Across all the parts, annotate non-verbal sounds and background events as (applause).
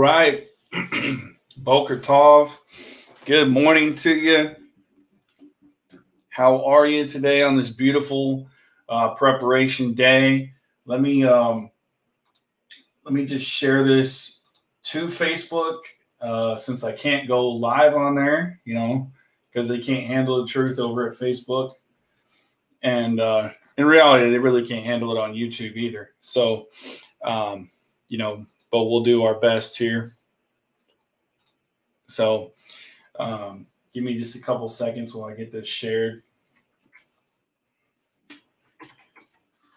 Right. (clears throat) Boker Tov, good morning to you. How are you today on this beautiful uh, preparation day? Let me um, let me just share this to Facebook uh, since I can't go live on there, you know, because they can't handle the truth over at Facebook. And uh, in reality, they really can't handle it on YouTube either. So, um, you know, but we'll do our best here. So, um, give me just a couple seconds while I get this shared.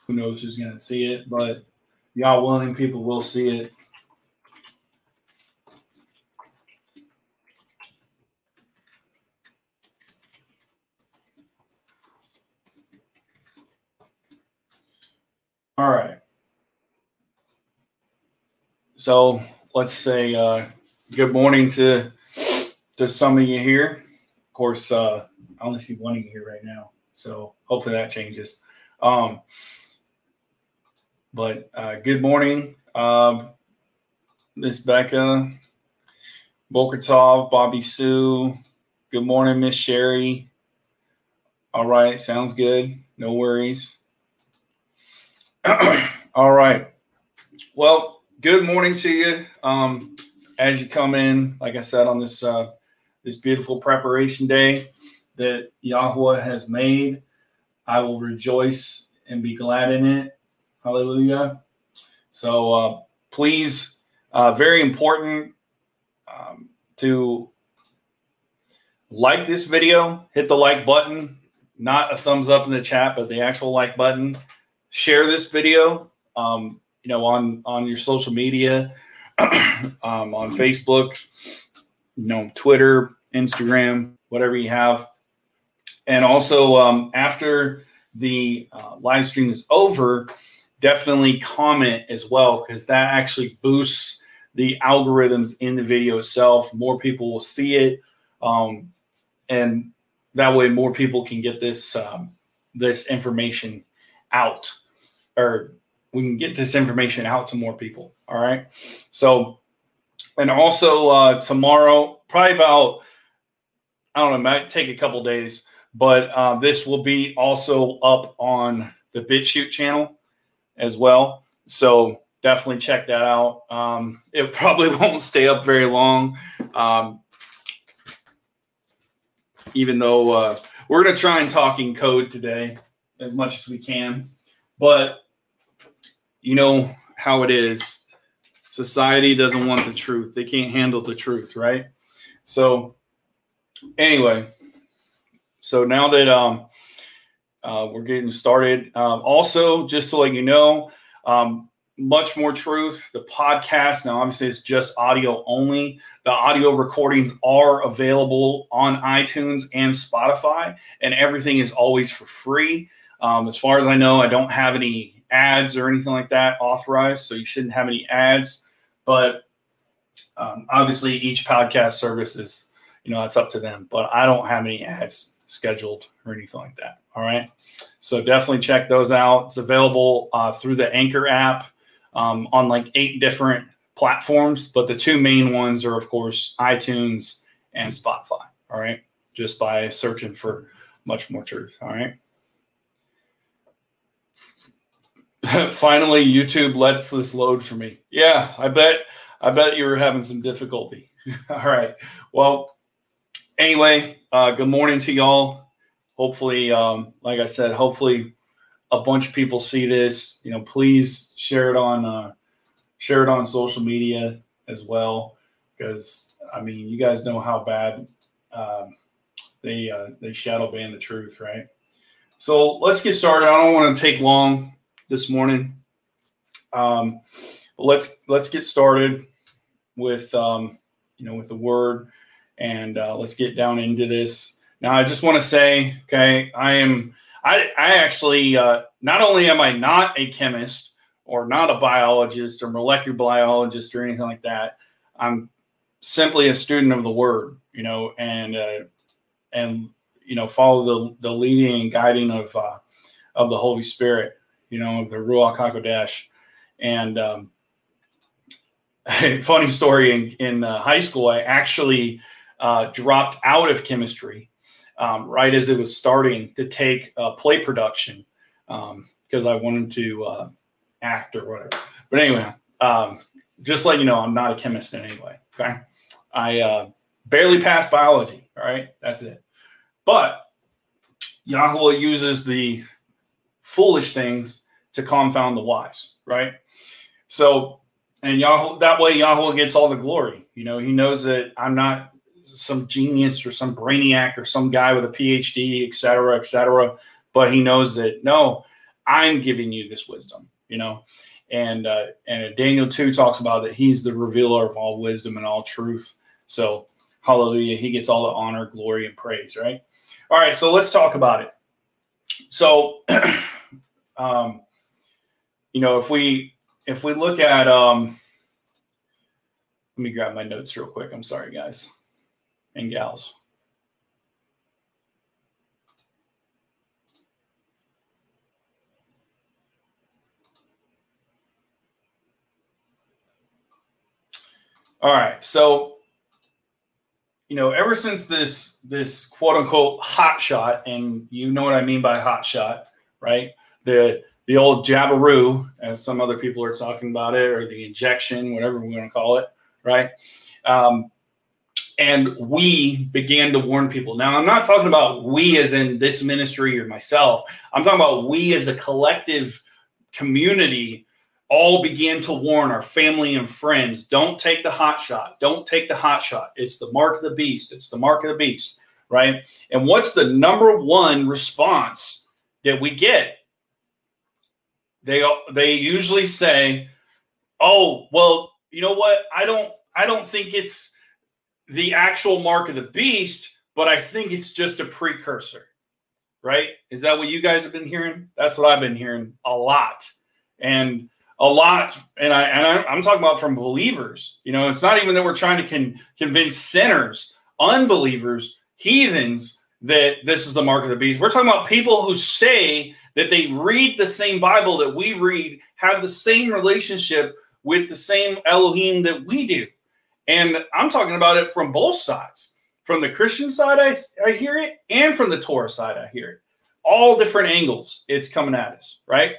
Who knows who's going to see it, but y'all willing people will see it. All right. So let's say uh, good morning to to some of you here. Of course, uh, I only see one of you here right now, so hopefully that changes. Um, but uh, good morning, uh, Miss Becca, Boker Tov, Bobby Sue. Good morning, Miss Sherry. All right, sounds good. No worries. (clears throat) All right. Well, good morning to you. Um, as you come in, like I said, on this uh, this beautiful preparation day that Yahweh has made, I will rejoice and be glad in it. Hallelujah. So uh, please, uh, very important um, to like this video, hit the like button, not a thumbs up in the chat, but the actual like button share this video, um, you know, on on your social media, (clears throat) um, on Facebook, you know, Twitter, Instagram, whatever you have, and also um, after the uh, live stream is over, definitely comment as well because that actually boosts the algorithms in the video itself. More people will see it, um, and that way more people can get this um, this information out or we can get this information out to more people. All right. So, and also uh, tomorrow, probably about, I don't know, might take a couple days, but uh, this will be also up on the BitChute channel as well. So definitely check that out. Um, it (laughs) probably won't stay up very long, um, even though uh, we're going to try and talk in code today as much as we can. But you know how it is. Society doesn't want the truth. They can't handle the truth, right? So, anyway, so now that um, uh, we're getting started, um, also just to let you know, um, much more truth. The podcast now, obviously, it's just audio only. The audio recordings are available on iTunes and Spotify, and everything is always for free. Um, as far as I know, I don't have any ads or anything like that authorized, so you shouldn't have any ads. But um, obviously, each podcast service is, you know, that's up to them. But I don't have any ads scheduled or anything like that. All right. So definitely check those out. It's available uh, through the Anchor app um, on like eight different platforms, but the two main ones are, of course, iTunes and Spotify. All right. Just by searching for much more truth. All right. (laughs) Finally, YouTube lets this load for me. Yeah, I bet. I bet you were having some difficulty. (laughs) All right. Well, anyway, uh, good morning to y'all. Hopefully, um, like I said, hopefully a bunch of people see this. You know, please share it on uh, share it on social media as well, because I mean, you guys know how bad um, they uh, they shadow ban the truth, right? So let's get started. I don't want to take long this morning. Um, let's let's get started with um, you know with the word, and uh, let's get down into this. Now, I just want to say, okay, I am I I actually uh, not only am I not a chemist or not a biologist or molecular biologist or anything like that. I'm simply a student of the word, you know, and uh, and you know follow the the leading and guiding of uh, of the Holy Spirit you know, the Ruach HaKodesh. And um, (laughs) funny story in, in uh, high school, I actually uh, dropped out of chemistry um, right as it was starting to take uh, play production because um, I wanted to uh, act or whatever. But anyway, um, just let you know, I'm not a chemist in any way. Okay. I uh, barely passed biology. All right. That's it. But Yahweh uses the foolish things to confound the wise, right? So, and Yahweh, that way Yahweh gets all the glory. You know, he knows that I'm not some genius or some brainiac or some guy with a PhD, et cetera, et cetera. But he knows that no, I'm giving you this wisdom, you know. And uh, and Daniel 2 talks about that he's the revealer of all wisdom and all truth. So hallelujah, he gets all the honor, glory, and praise, right? All right, so let's talk about it. So (clears throat) um, you know, if we if we look at um let me grab my notes real quick. I'm sorry, guys and gals. All right, so you know, ever since this this quote unquote hot shot, and you know what I mean by hot shot, right? The the old jabberoo, as some other people are talking about it, or the injection, whatever we're going to call it, right? Um, and we began to warn people. Now, I'm not talking about we as in this ministry or myself. I'm talking about we as a collective community all began to warn our family and friends don't take the hot shot. Don't take the hot shot. It's the mark of the beast. It's the mark of the beast, right? And what's the number one response that we get? They they usually say, "Oh, well, you know what? I don't I don't think it's the actual mark of the beast, but I think it's just a precursor, right? Is that what you guys have been hearing? That's what I've been hearing a lot, and a lot. And I and I, am talking about from believers. You know, it's not even that we're trying to con, convince sinners, unbelievers, heathens that this is the mark of the beast. We're talking about people who say that they read the same Bible that we read, have the same relationship with the same Elohim that we do. And I'm talking about it from both sides. From the Christian side, I, I hear it, and from the Torah side, I hear it. All different angles it's coming at us, right?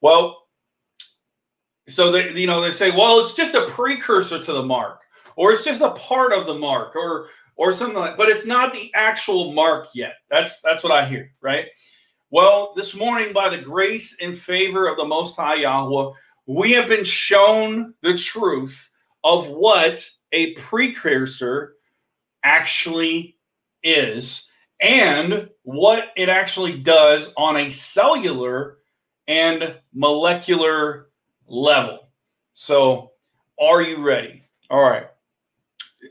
Well, so they, you know, they say, well, it's just a precursor to the mark, or it's just a part of the mark, or or something like but it's not the actual mark yet. That's that's what I hear, right? Well, this morning, by the grace and favor of the Most High Yahweh, we have been shown the truth of what a precursor actually is and what it actually does on a cellular and molecular level. So, are you ready? All right.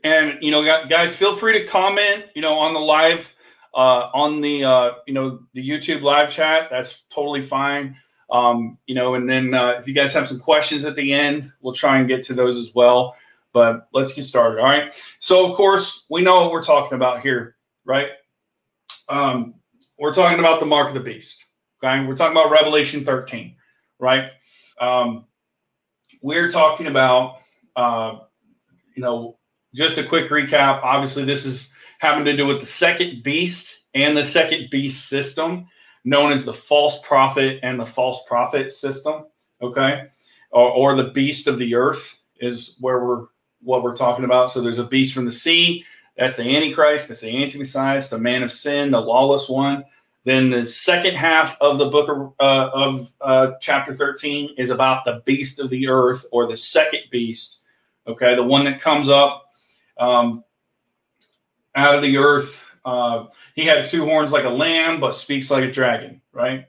And you know, guys, feel free to comment. You know, on the live, uh, on the uh, you know the YouTube live chat. That's totally fine. Um, you know, and then uh, if you guys have some questions at the end, we'll try and get to those as well. But let's get started. All right. So, of course, we know what we're talking about here, right? Um, we're talking about the mark of the beast. Okay. We're talking about Revelation 13, right? Um, we're talking about, uh, you know, just a quick recap. Obviously, this is having to do with the second beast and the second beast system, known as the false prophet and the false prophet system. Okay. Or, or the beast of the earth is where we're what we're talking about. So there's a beast from the sea. That's the Antichrist. That's the Anti-Messiah. the man of sin, the lawless one. Then the second half of the book of, uh, of uh, chapter 13 is about the beast of the earth or the second beast. Okay, the one that comes up um, out of the earth. Uh, he had two horns like a lamb, but speaks like a dragon, right?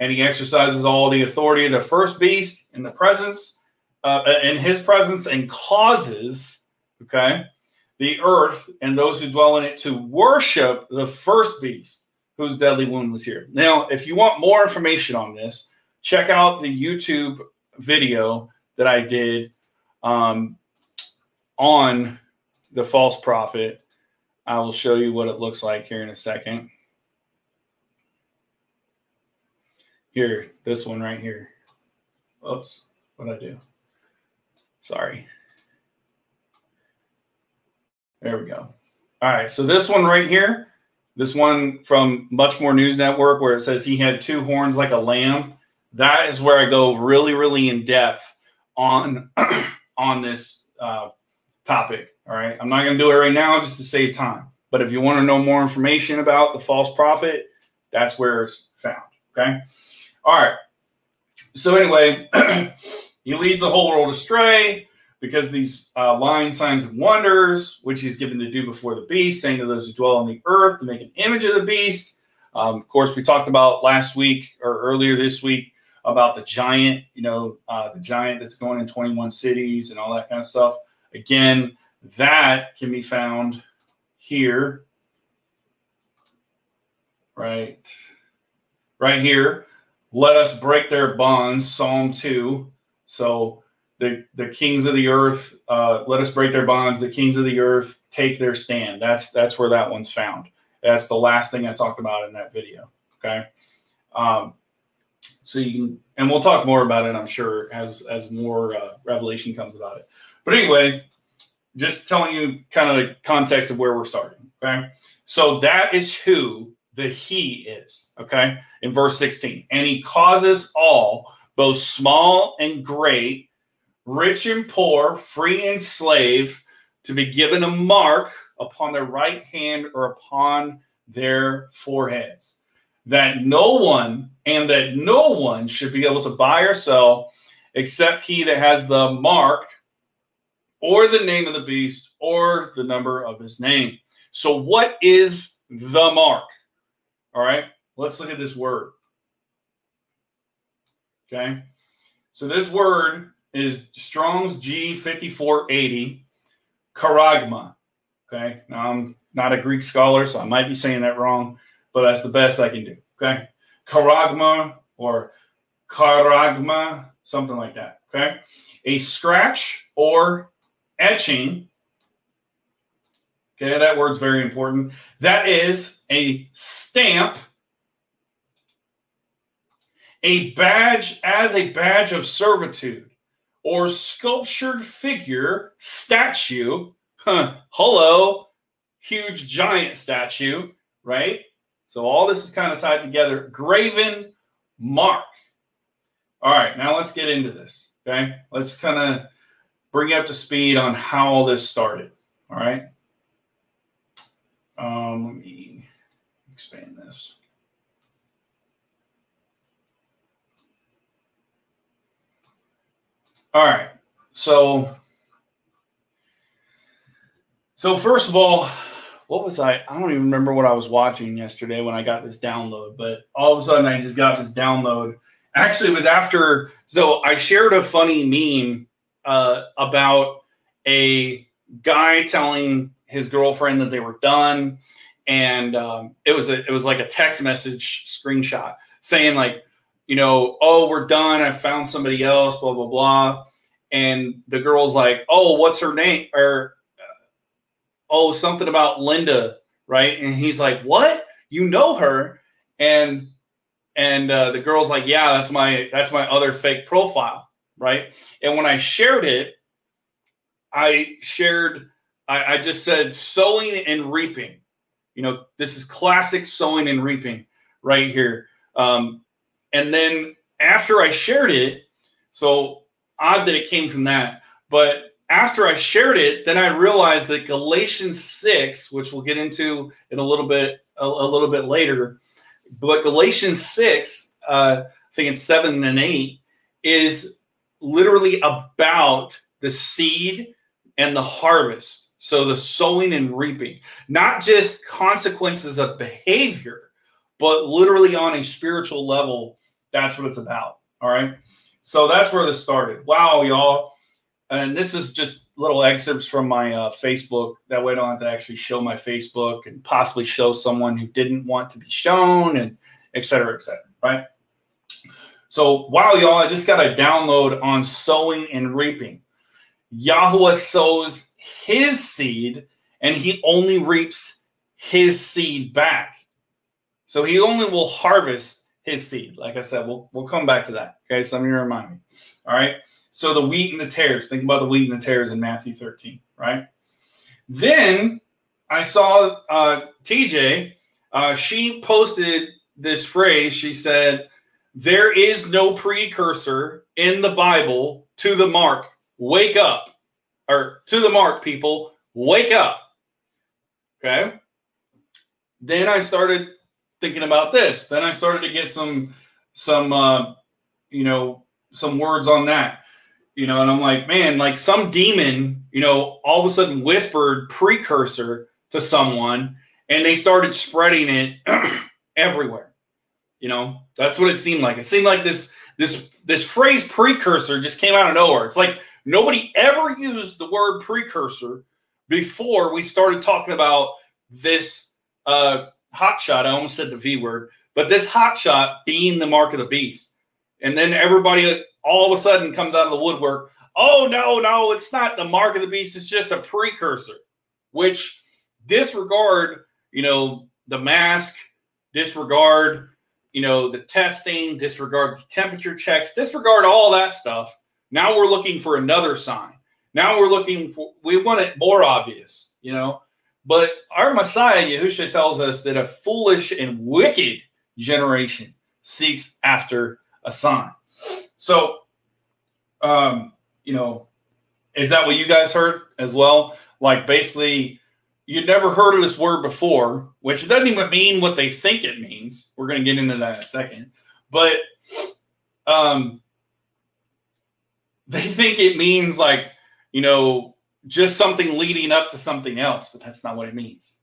And he exercises all the authority of the first beast in the presence uh, in his presence and causes, okay, the earth and those who dwell in it to worship the first beast whose deadly wound was here. Now, if you want more information on this, check out the YouTube video that I did um, on the false prophet. I will show you what it looks like here in a second. Here, this one right here. Oops, what I do? Sorry. There we go. All right. So this one right here, this one from Much More News Network, where it says he had two horns like a lamb. That is where I go really, really in depth on (clears throat) on this uh, topic. All right. I'm not going to do it right now just to save time. But if you want to know more information about the false prophet, that's where it's found. Okay. All right. So, anyway, (clears throat) he leads the whole world astray because these uh, lying signs and wonders, which he's given to do before the beast, saying to those who dwell on the earth to make an image of the beast. Um, of course, we talked about last week or earlier this week about the giant, you know, uh, the giant that's going in 21 cities and all that kind of stuff. Again, that can be found here, right, right here. Let us break their bonds, Psalm 2. So the, the kings of the earth, uh, let us break their bonds. The kings of the earth take their stand. That's that's where that one's found. That's the last thing I talked about in that video. Okay. Um, so you can, and we'll talk more about it, I'm sure, as as more uh, revelation comes about it. But anyway, just telling you kind of the context of where we're starting. Okay. So that is who the he is. Okay. In verse 16. And he causes all, both small and great, rich and poor, free and slave, to be given a mark upon their right hand or upon their foreheads. That no one and that no one should be able to buy or sell except he that has the mark or the name of the beast or the number of his name. So, what is the mark? All right, let's look at this word. Okay, so this word is Strong's G5480, charagma. Okay, now I'm not a Greek scholar, so I might be saying that wrong, but that's the best I can do. Okay, charagma or charagma, something like that. Okay, a scratch or etching. Okay, that word's very important. That is a stamp, a badge as a badge of servitude, or sculptured figure, statue. Huh, hello, huge giant statue, right? So all this is kind of tied together. Graven mark. All right, now let's get into this. Okay, let's kind of bring you up to speed on how all this started. All right. Um, let me expand this. All right. So, so first of all, what was I? I don't even remember what I was watching yesterday when I got this download, but all of a sudden I just got this download. Actually, it was after. So I shared a funny meme uh, about a guy telling his girlfriend that they were done, and um, it was a it was like a text message screenshot saying like, you know, oh, we're done. I found somebody else. Blah blah blah. And the girl's like, oh, what's her name? Or oh, something about Linda, right? And he's like, what? You know her? And and uh, the girl's like, yeah, that's my that's my other fake profile right? And when I shared it, I shared, I, I just said sowing and reaping. You know, this is classic sowing and reaping right here. Um, and then after I shared it, so odd that it came from that, but after I shared it, then I realized that Galatians 6, which we'll get into in a little bit a, a little bit later, but Galatians 6, uh, I think it's 7 and 8, is literally about the seed and the harvest. So the sowing and reaping, not just consequences of behavior, but literally on a spiritual level. That's what it's about. All right. So that's where this started. Wow, y'all. And this is just little excerpts from my uh, Facebook. That way I don't have to actually show my Facebook and possibly show someone who didn't want to be shown and et cetera, et cetera. Right. So wow, y'all, I just got a download on sowing and reaping. Yahweh sows his seed and he only reaps his seed back. So he only will harvest his seed. Like I said, we'll, we'll come back to that. Okay, so I'm going to remind me. All right. So the wheat and the tares. Think about the wheat and the tares in Matthew 13, right? Then I saw uh, TJ. Uh, she posted this phrase. She said, "There is no precursor in the Bible to the mark. Wake up, or to the mark, people. Wake up." Okay. Then I started thinking about this. Then I started to get some some uh, you know some words on that you know and i'm like man like some demon you know all of a sudden whispered precursor to someone and they started spreading it (clears throat) everywhere you know that's what it seemed like it seemed like this this this phrase precursor just came out of nowhere it's like nobody ever used the word precursor before we started talking about this uh hot shot i almost said the v word but this hot shot being the mark of the beast and then everybody all of a sudden comes out of the woodwork. Oh no, no, it's not the mark of the beast. It's just a precursor, which disregard, you know, the mask, disregard, you know, the testing, disregard the temperature checks, disregard all that stuff. Now we're looking for another sign. Now we're looking for, we want it more obvious, you know. But our Messiah, Yahushua, tells us that a foolish and wicked generation seeks after a sign. So, um, you know, is that what you guys heard as well? Like basically, you'd never heard of this word before, which doesn't even mean what they think it means. We're going to get into that in a second. But um, they think it means like, you know, just something leading up to something else, but that's not what it means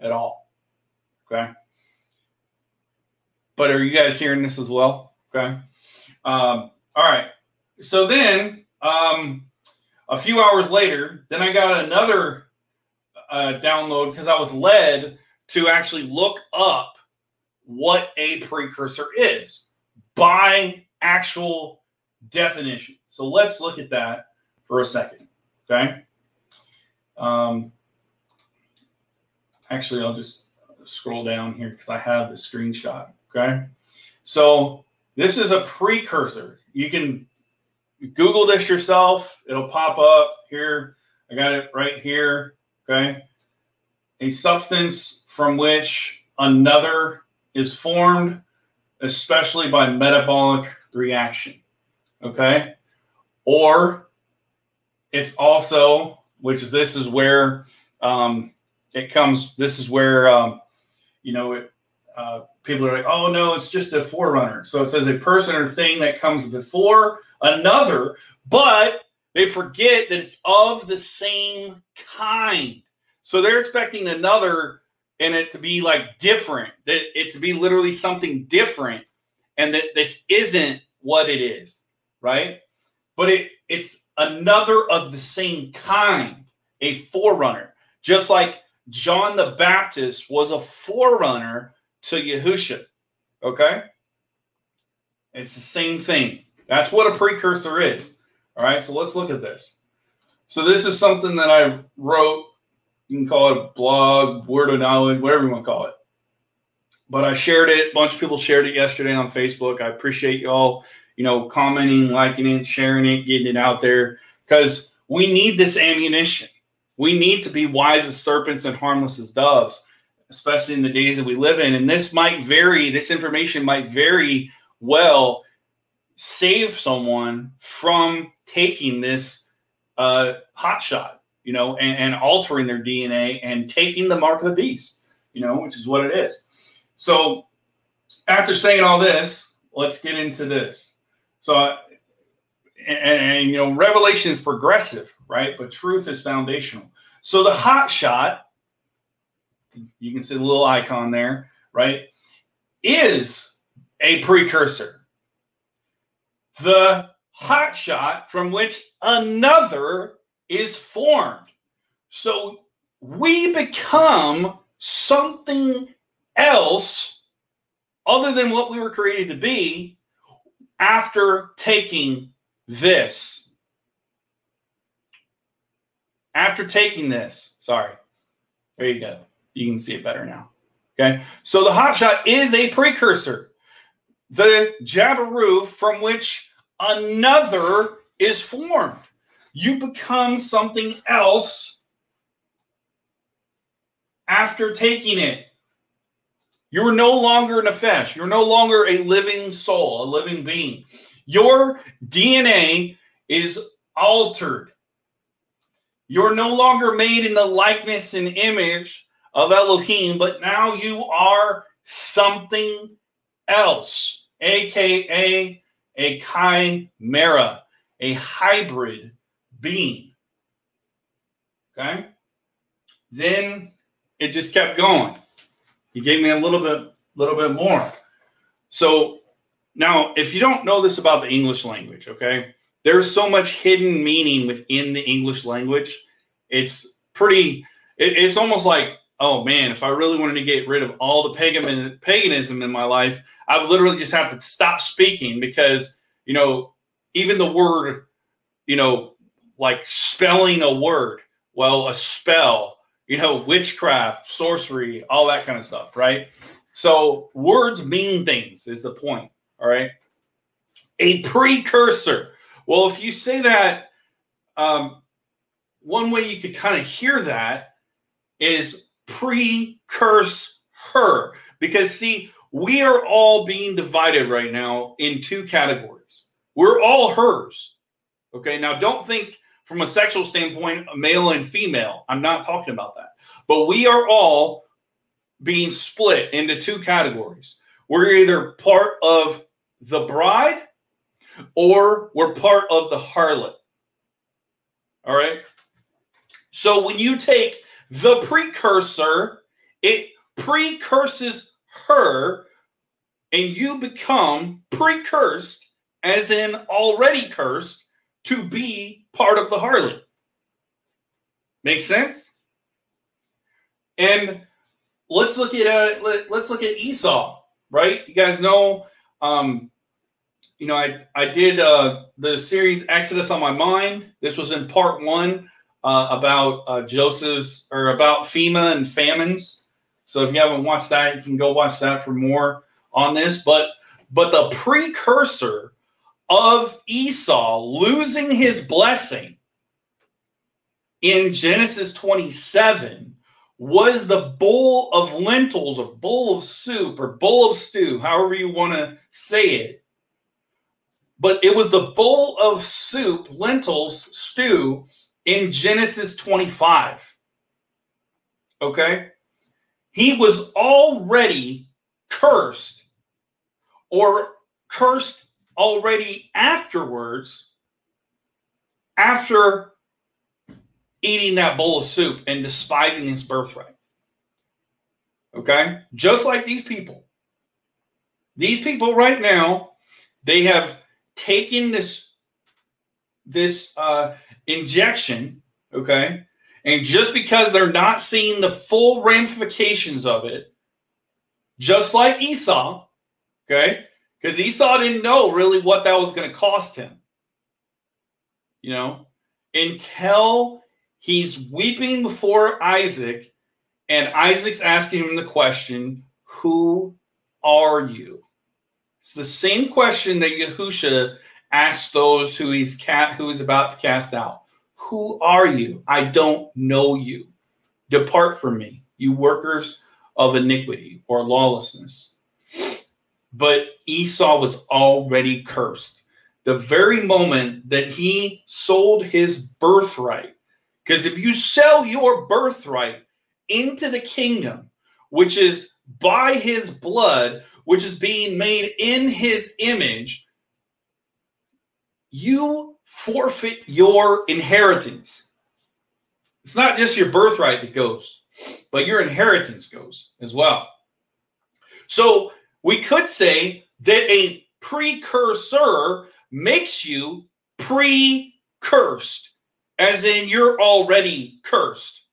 at all. Okay. But are you guys hearing this as well? Okay. Um, all right. So then, um, a few hours later, then I got another uh, download because I was led to actually look up what a precursor is by actual definition. So let's look at that for a second. Okay. Um, actually, I'll just scroll down here because I have the screenshot. Okay. So this is a precursor you can Google this yourself. It'll pop up here. I got it right here. Okay. A substance from which another is formed, especially by metabolic reaction. Okay. Or it's also, which is this is where um, it comes, this is where, um, you know, it, uh, people are like, oh no, it's just a forerunner. So it says a person or thing that comes before another, but they forget that it's of the same kind. So they're expecting another and it to be like different, that it to be literally something different, and that this isn't what it is, right? But it it's another of the same kind, a forerunner, just like John the Baptist was a forerunner to Yahusha. Okay? It's the same thing. That's what a precursor is. All right, so let's look at this. So this is something that I wrote. You can call it blog, word of knowledge, whatever you want to call it. But I shared it. A bunch of people shared it yesterday on Facebook. I appreciate y'all, you know, commenting, liking it, sharing it, getting it out there because we need this ammunition. We need to be wise as serpents and harmless as doves especially in the days that we live in. And this might vary, this information might very well save someone from taking this uh, hot shot, you know, and, and altering their DNA and taking the mark of the beast, you know, which is what it is. So after saying all this, let's get into this. So, and, and, you know, revelation is progressive, right? But truth is foundational. So the hot shot you can see the little icon there, right? Is a precursor. The hot shot from which another is formed. So we become something else other than what we were created to be after taking this. After taking this, sorry. There you go you can see it better now. Okay. So the hot shot is a precursor, the Jabiru from which another is formed. You become something else after taking it. You are no longer an nefesh. You're no longer a living soul, a living being. Your DNA is altered. You're no longer made in the likeness and image of Elohim, but now you are something else, aka a chimera, a hybrid being. Okay? Then it just kept going. He gave me a little bit, little bit more. So now, if you don't know this about the English language, okay, there's so much hidden meaning within the English language. It's pretty. It, it's almost like, oh man, if I really wanted to get rid of all the pagan paganism in my life, I would literally just have to stop speaking because you know even the word, you know, like spelling a word, well, a spell, you know, witchcraft, sorcery, all that kind of stuff, right? So words mean things is the point. All right. A precursor. Well, if you say that, um, one way you could kind of hear that is precurse her. Because, see, we are all being divided right now in two categories. We're all hers. Okay. Now, don't think from a sexual standpoint, male and female. I'm not talking about that. But we are all being split into two categories. We're either part of the bride or we're part of the harlot. All right. So when you take the precursor, it precurses her, and you become precursed, as in already cursed, to be part of the harlot. Make sense? And let's look at uh, let, let's look at Esau, right? You guys know um, you know, I I did uh, the series Exodus on my mind. This was in part one uh, about uh, Joseph's or about FEMA and famines. So if you haven't watched that, you can go watch that for more on this. But but the precursor of Esau losing his blessing in Genesis 27 was the bowl of lentils or bowl of soup or bowl of stew, however you want to say it. But it was the bowl of soup, lentils, stew in Genesis 25. Okay? He was already cursed or cursed already afterwards after eating that bowl of soup and despising his birthright. Okay? Just like these people. These people right now, they have taken this this uh, injection, okay? And just because they're not seeing the full ramifications of it, just like Esau, okay? Because Esau didn't know really what that was going to cost him. You know, until he's weeping before Isaac, and Isaac's asking him the question, Who are you? It's the same question that Yahusha asks those who he's cat who is about to cast out. Who are you? I don't know you. Depart from me, you workers of iniquity or lawlessness. But Esau was already cursed. The very moment that he sold his birthright because if you sell your birthright into the kingdom, which is by his blood, which is being made in his image, you forfeit your inheritance. It's not just your birthright that goes, but your inheritance goes as well. So we could say that a precursor makes you pre cursed as in you're already cursed.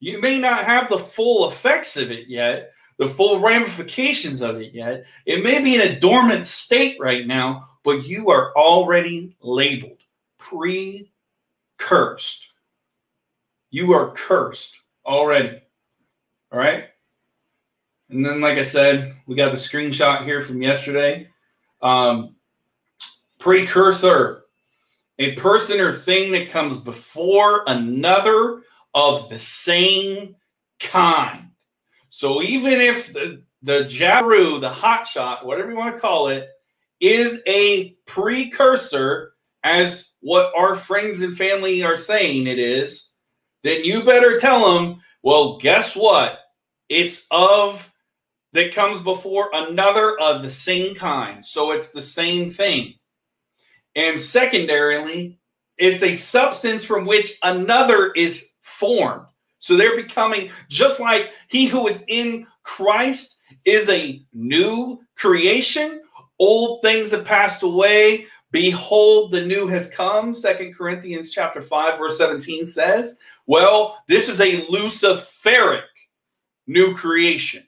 You may not have the full effects of it yet, the full ramifications of it yet. It may be in a dormant state right now, but you are already labeled pre cursed. You are cursed already. All right. And then, like I said, we got the screenshot here from yesterday. Um, precursor a person or thing that comes before another of the same kind. So even if the, the Jabiru, the hot shot, whatever you want to call it, is a precursor, as what our friends and family are saying it is, then you better tell them, well, guess what? It's of that comes before another of the same kind. So it's the same thing. And secondarily, it's a substance from which another is formed. So they're becoming just like he who is in Christ is a new creation. Old things have passed away. Behold, the new has come. Second Corinthians chapter 5, verse 17 says, Well, this is a Luciferic new creation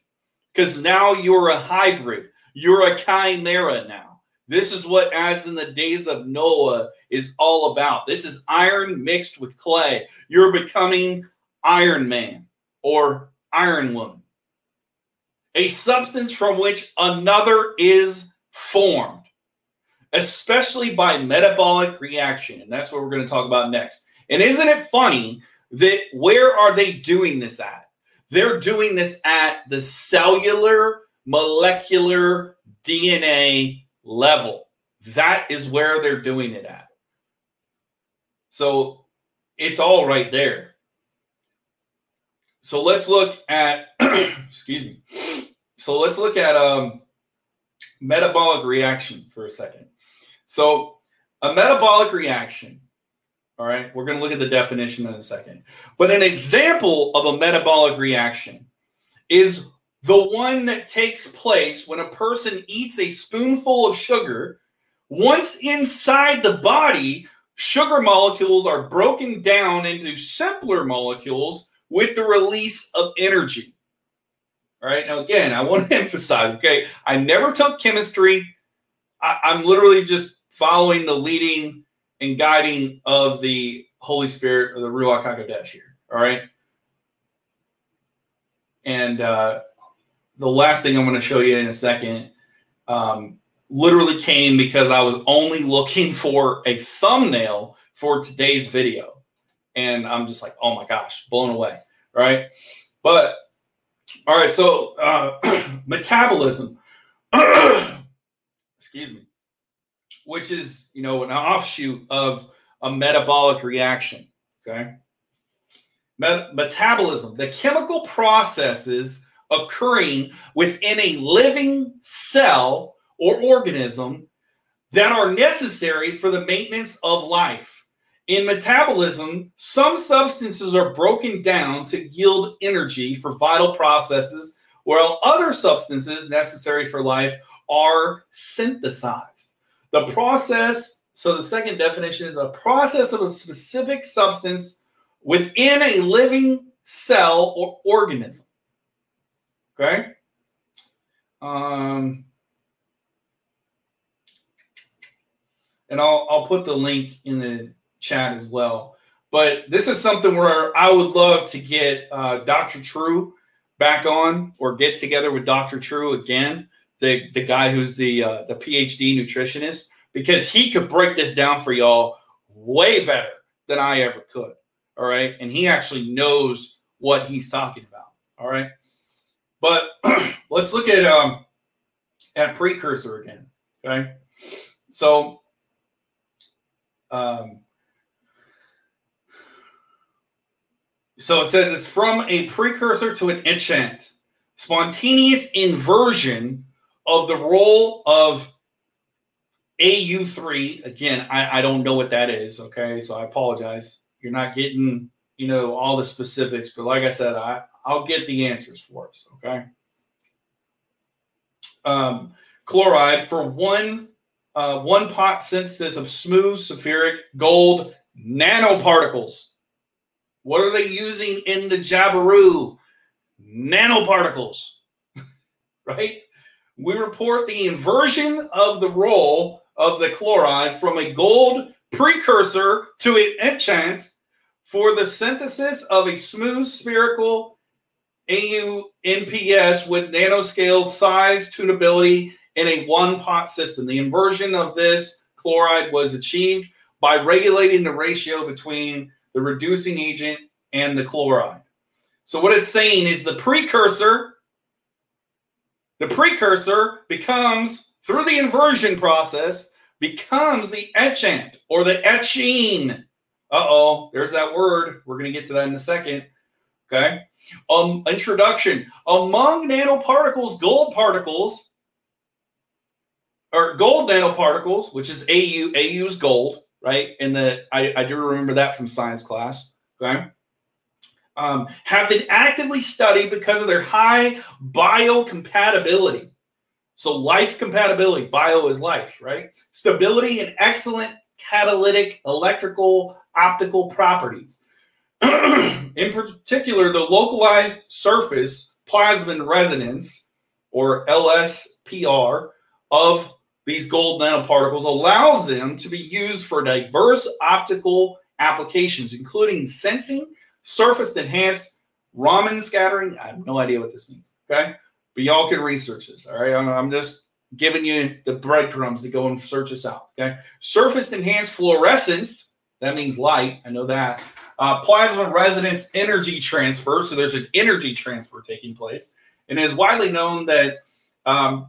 because now you're a hybrid. You're a chimera now. This is what, as in the days of Noah, is all about. This is iron mixed with clay. You're becoming Iron Man or Iron Woman, a substance from which another is formed, especially by metabolic reaction. And that's what we're going to talk about next. And isn't it funny that where are they doing this at? They're doing this at the cellular, molecular DNA level. That is where they're doing it at. So it's all right there. So let's look at, (clears throat) excuse me. So let's look at um, metabolic reaction for a second. So a metabolic reaction all right, we're going to look at the definition in a second. But an example of a metabolic reaction is the one that takes place when a person eats a spoonful of sugar. Once inside the body, sugar molecules are broken down into simpler molecules with the release of energy. All right, now again, I want to (laughs) emphasize okay, I never took chemistry. I, I'm literally just following the leading and guiding of the Holy Spirit or the Ruach HaKodesh here. All right. And uh, the last thing I'm going to show you in a second um, literally came because I was only looking for a thumbnail for today's video. And I'm just like, oh my gosh, blown away. Right. But all right. So uh, (clears throat) metabolism. (clears throat) Excuse me which is, you know, an offshoot of a metabolic reaction. Okay. Met- metabolism, the chemical processes occurring within a living cell or organism that are necessary for the maintenance of life. In metabolism, some substances are broken down to yield energy for vital processes, while other substances necessary for life are synthesized. The process, so the second definition is a process of a specific substance within a living cell or organism. Okay? Um, and I'll, I'll put the link in the chat as well. But this is something where I would love to get uh, Dr. True back on or get together with Dr. True again the the guy who's the uh, the PhD nutritionist because he could break this down for y'all way better than I ever could. All right, and he actually knows what he's talking about. All right, but (clears throat) let's look at um at precursor again. Okay, so um. So it says it's from a precursor to an etchant, spontaneous inversion of the role of AU3, again, I, I don't know what that is. Okay. So I apologize. You're not getting, you know, all the specifics, but like I said, I, I'll get the answers for us. Okay. Um, chloride for one uh, one pot synthesis of smooth spheric, gold nanoparticles. What are they using in the Jabiru? Nanoparticles, (laughs) right? we report the inversion of the role of the chloride from a gold precursor to an etchant for the synthesis of a smooth spherical AuNPS with nanoscale size tunability in a one pot system. The inversion of this chloride was achieved by regulating the ratio between the reducing agent and the chloride. So what it's saying is the precursor, the precursor becomes through the inversion process becomes the etchant or the etching. Uh-oh, there's that word. We're going to get to that in a second. Okay. Um, introduction. Among nanoparticles, gold particles, or gold nanoparticles, which is AU, AU is gold, right? And the I, I do remember that from science class. Okay. Um, have been actively studied because of their high biocompatibility. So life compatibility, bio is life, right? Stability and excellent catalytic electrical optical properties. (clears throat) In particular, the localized surface plasmon resonance, or LSPR, of these gold nanoparticles allows them to be used for diverse optical applications, including sensing, surface enhanced Raman scattering. I have no idea what this means. Okay. But y'all can research this. All right. I'm just giving you the breadcrumbs to go and search this out. Okay. Surface enhanced fluorescence. That means light. I know that. Uh, plasma resonance energy transfer. So there's an energy transfer taking place. And it is widely known that um,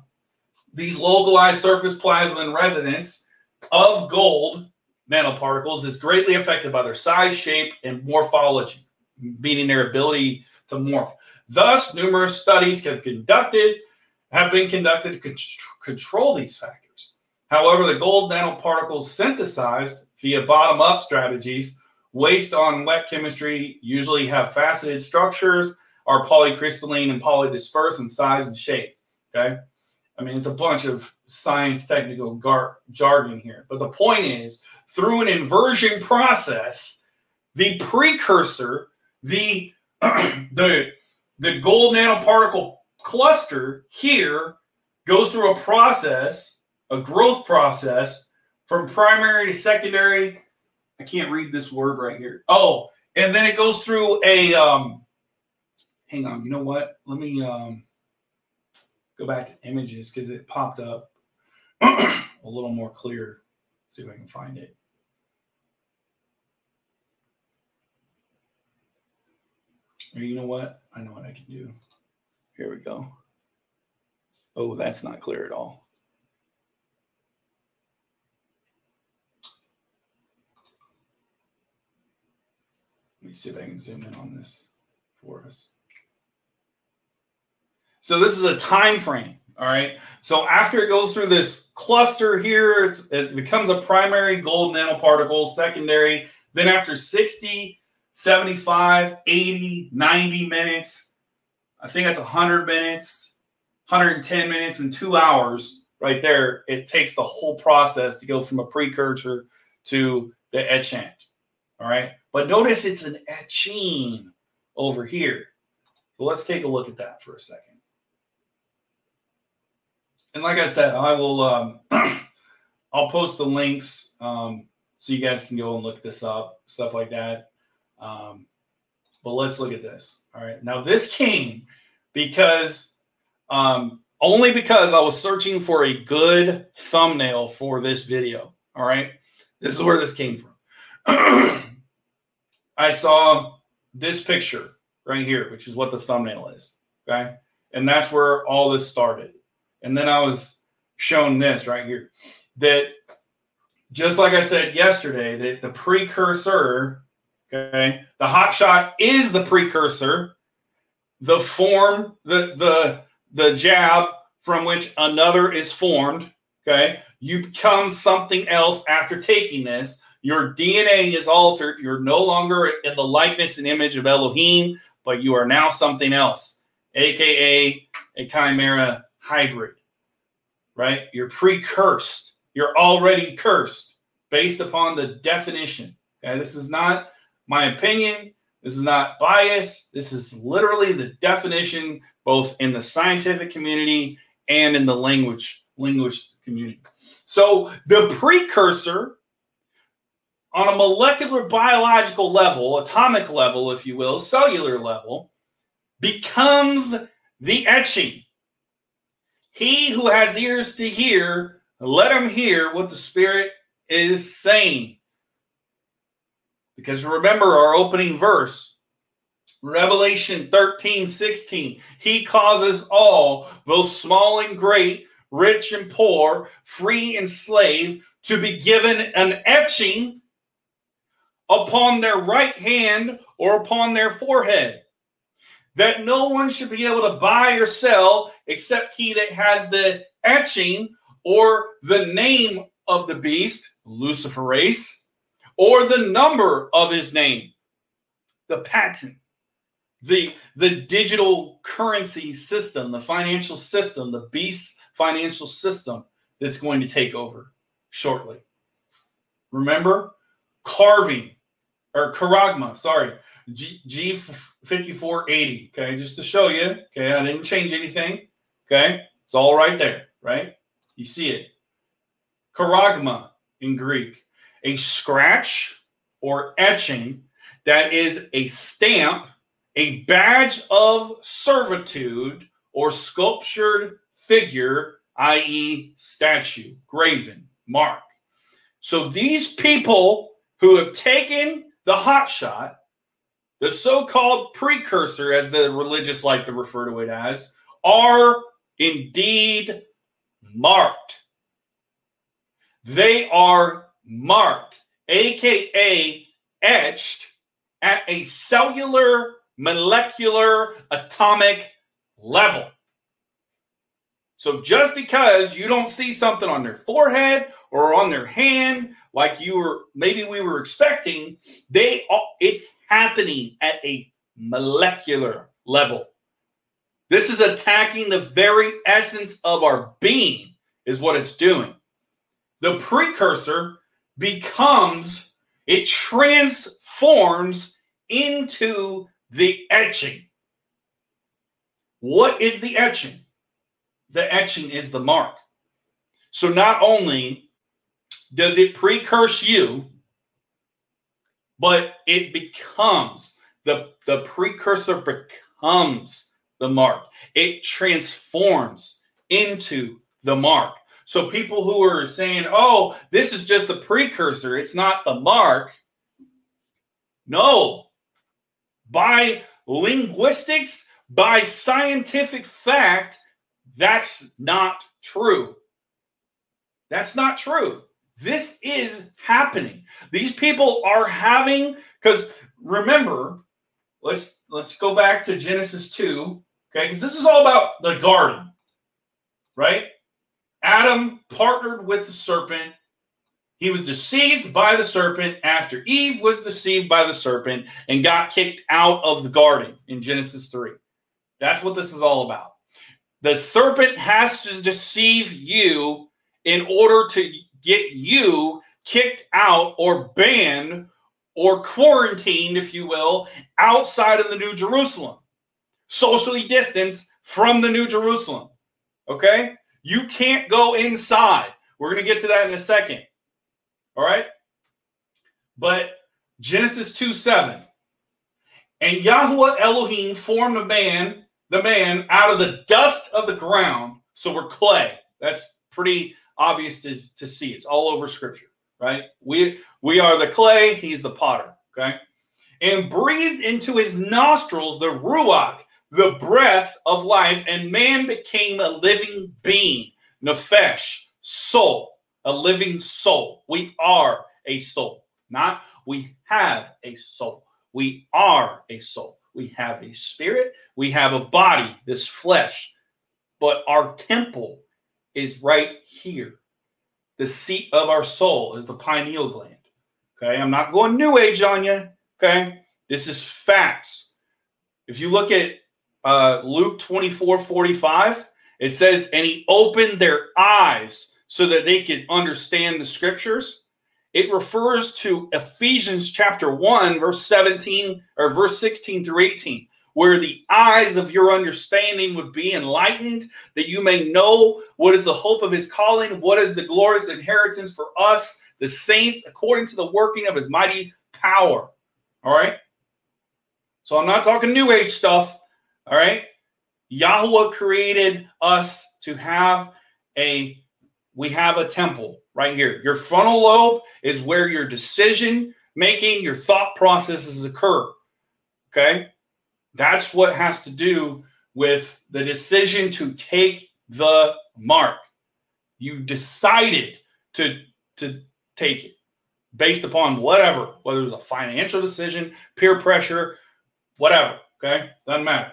these localized surface plasma resonance of gold nanoparticles is greatly affected by their size, shape, and morphology, meaning their ability to morph. Thus, numerous studies have conducted have been conducted to control these factors. However, the gold nanoparticles synthesized via bottom-up strategies Waste on wet chemistry usually have faceted structures, are polycrystalline and polydisperse in size and shape. Okay. I mean, it's a bunch of science technical gar- jargon here. But the point is, through an inversion process, the precursor, the (clears throat) the the gold nanoparticle cluster here goes through a process, a growth process from primary to secondary I can't read this word right here. Oh, and then it goes through a um hang on, you know what? Let me um go back to images because it popped up (clears throat) a little more clear. See if I can find it. Or you know what? I know what I can do. Here we go. Oh, that's not clear at all. Let me see if I can zoom in on this for us. So this is a time frame. All right. So after it goes through this cluster here, it becomes a primary gold nanoparticle, secondary. Then after 60, 75, 80, 90 minutes, I think that's 100 minutes, 110 minutes, and two hours right there. It takes the whole process to go from a precursor to the etchant. All right. But notice it's an etching over here. So let's take a look at that for a second. And like I said, I will um, (clears throat) I'll post the links um, so you guys can go and look this up, stuff like that. Um, but let's look at this. All right. Now this came because um, only because I was searching for a good thumbnail for this video. All right. This is where this came from. (clears throat) I saw this picture right here, which is what the thumbnail is. Okay. And that's where all this started. And then I was shown this right here that just like I said yesterday, that the precursor, okay, the hot shot is the precursor, the form, the the the jab from which another is formed. Okay, you become something else after taking this. Your DNA is altered. You're no longer in the likeness and image of Elohim, but you are now something else, aka a chimera hybrid. Right? You're pre-cursed. You're already cursed based upon the definition. Okay, this is not my opinion. This is not bias. This is literally the definition, both in the scientific community and in the language language community. So the precursor on a molecular biological level, atomic level, if you will, cellular level, becomes the etching. He who has ears to hear, let him hear what the Spirit is saying. Because remember our opening verse Revelation 13, 16. He causes all, both small and great, rich and poor, free and slave, to be given an etching upon their right hand or upon their forehead, that no one should be able to buy or sell except he that has the etching or the name of the beast, Luciferase, or the number of his name, the patent, the, the digital currency system, the financial system, the beast financial system that's going to take over shortly. Remember, carving or Charagma, sorry, G, G5480. Okay, just to show you. Okay, I didn't change anything. Okay, it's all right there, right? You see it. Charagma in Greek, a scratch or etching that is a stamp, a badge of servitude, or sculptured figure, i.e., statue, graven, mark. So these people who have taken the hot shot, the so called precursor, as the religious like to refer to it as, are indeed marked. They are marked, aka etched at a cellular, molecular, atomic level. So just because you don't see something on their forehead or on their hand like you were maybe we were expecting they it's happening at a molecular level. This is attacking the very essence of our being is what it's doing. The precursor becomes it transforms into the etching. What is the etching the etching is the mark so not only does it precurse you, but it becomes the, the precursor becomes the mark. It transforms into the mark. So people who are saying, oh, this is just the precursor, it's not the mark. No. By linguistics, by scientific fact, that's not true. That's not true. This is happening. These people are having because remember, let's let's go back to Genesis 2, okay? Because this is all about the garden, right? Adam partnered with the serpent. He was deceived by the serpent after Eve was deceived by the serpent and got kicked out of the garden in Genesis 3. That's what this is all about. The serpent has to deceive you in order to get you kicked out or banned or quarantined, if you will, outside of the New Jerusalem, socially distanced from the New Jerusalem. Okay? You can't go inside. We're going to get to that in a second. All right? But Genesis 2 7. And Yahweh Elohim formed a man, the man, out of the dust of the ground. So we're clay. That's pretty obvious to, to see. It's all over scripture, right? We we are the clay, he's the potter, okay? And breathed into his nostrils the ruach, the breath of life, and man became a living being, nefesh, soul, a living soul. We are a soul, not we have a soul. We are a soul. We have a spirit, we have a body, this flesh, but our temple is right here. The seat of our soul is the pineal gland. Okay, I'm not going new age on you. Okay, this is facts. If you look at uh, Luke 24 45, it says, And he opened their eyes so that they could understand the scriptures. It refers to Ephesians chapter 1, verse 17 or verse 16 through 18 where the eyes of your understanding would be enlightened, that you may know what is the hope of his calling, what is the glorious inheritance for us, the saints, according to the working of his mighty power. All right. So I'm not talking new age stuff. All right. Yahweh created us to have a we have a temple right here. Your frontal lobe is where your decision making, your thought processes occur. Okay? That's what has to do with the decision to take the mark. You decided to, to take it based upon whatever, whether it was a financial decision, peer pressure, whatever. Okay. Doesn't matter.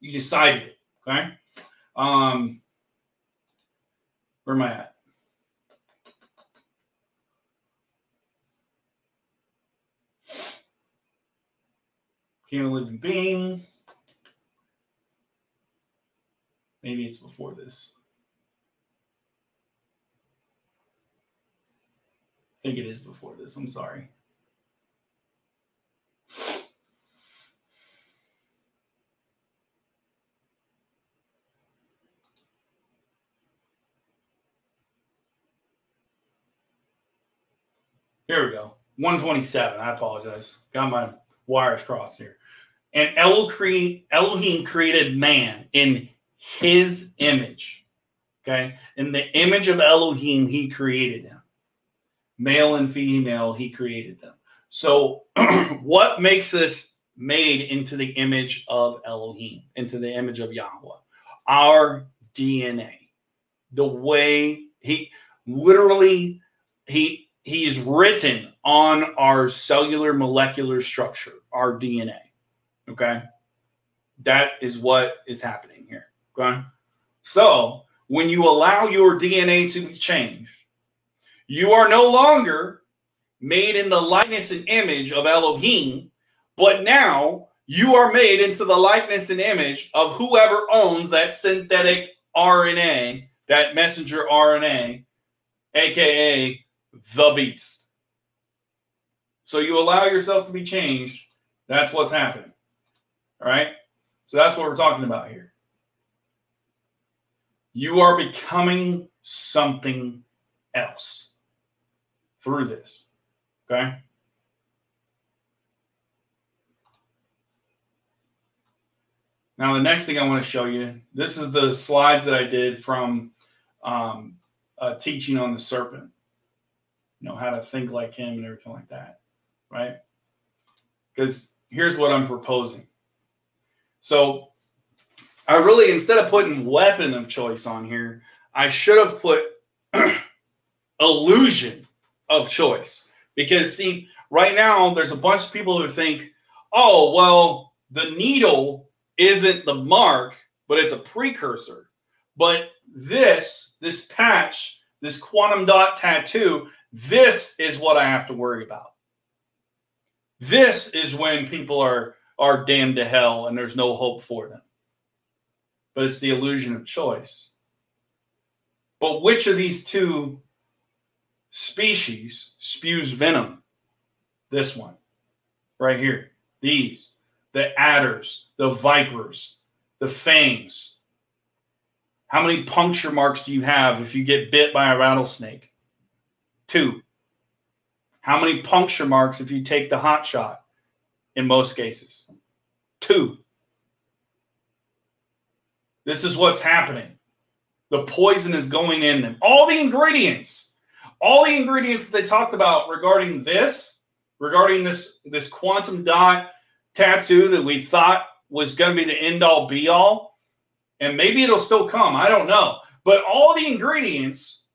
You decided it. Okay. Um, where am I at? Can a living being. Maybe it's before this. I think it is before this. I'm sorry. Here we go. 127. I apologize. Got my wires crossed here. And Elohim created man in his image. Okay. In the image of Elohim, he created him. Male and female, he created them. So, (clears throat) what makes us made into the image of Elohim, into the image of Yahweh? Our DNA. The way he literally, he he is written on our cellular molecular structure, our DNA. Okay. That is what is happening here. Okay. So when you allow your DNA to be changed, you are no longer made in the likeness and image of Elohim, but now you are made into the likeness and image of whoever owns that synthetic RNA, that messenger RNA, aka the beast. So you allow yourself to be changed. That's what's happening. All right. So that's what we're talking about here. You are becoming something else through this. Okay. Now, the next thing I want to show you this is the slides that I did from um, teaching on the serpent you know, how to think like him and everything like that, right? Because here's what I'm proposing. So I really, instead of putting weapon of choice on here, I should have put (clears throat) illusion of choice. Because, see, right now, there's a bunch of people who think, oh, well, the needle isn't the mark, but it's a precursor. But this, this patch, this quantum dot tattoo this is what I have to worry about. This is when people are are damned to hell and there's no hope for them. But it's the illusion of choice. But which of these two species spews venom? This one, right here. These, the adders, the vipers, the fangs. How many puncture marks do you have if you get bit by a rattlesnake? Two. How many puncture marks if you take the hot shot? In most cases, two. This is what's happening. The poison is going in them. All the ingredients, all the ingredients that they talked about regarding this, regarding this this quantum dot tattoo that we thought was going to be the end all be all, and maybe it'll still come. I don't know. But all the ingredients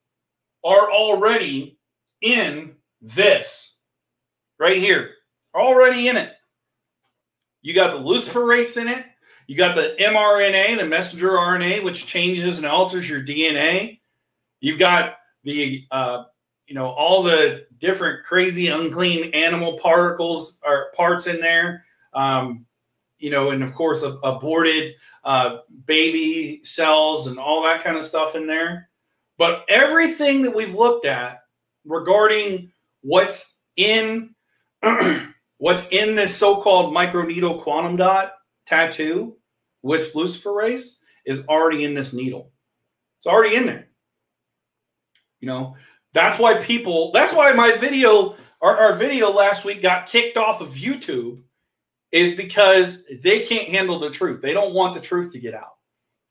are already in this right here, already in it. You got the luciferase in it. You got the mRNA, the messenger RNA, which changes and alters your DNA. You've got the, uh, you know, all the different crazy, unclean animal particles or parts in there. Um, you know, and of course, aborted uh, baby cells and all that kind of stuff in there. But everything that we've looked at regarding what's in (clears throat) what's in this so-called microneedle quantum dot tattoo with luciferase is already in this needle. It's already in there. You know, that's why people, that's why my video, our, our video last week got kicked off of YouTube, is because they can't handle the truth. They don't want the truth to get out.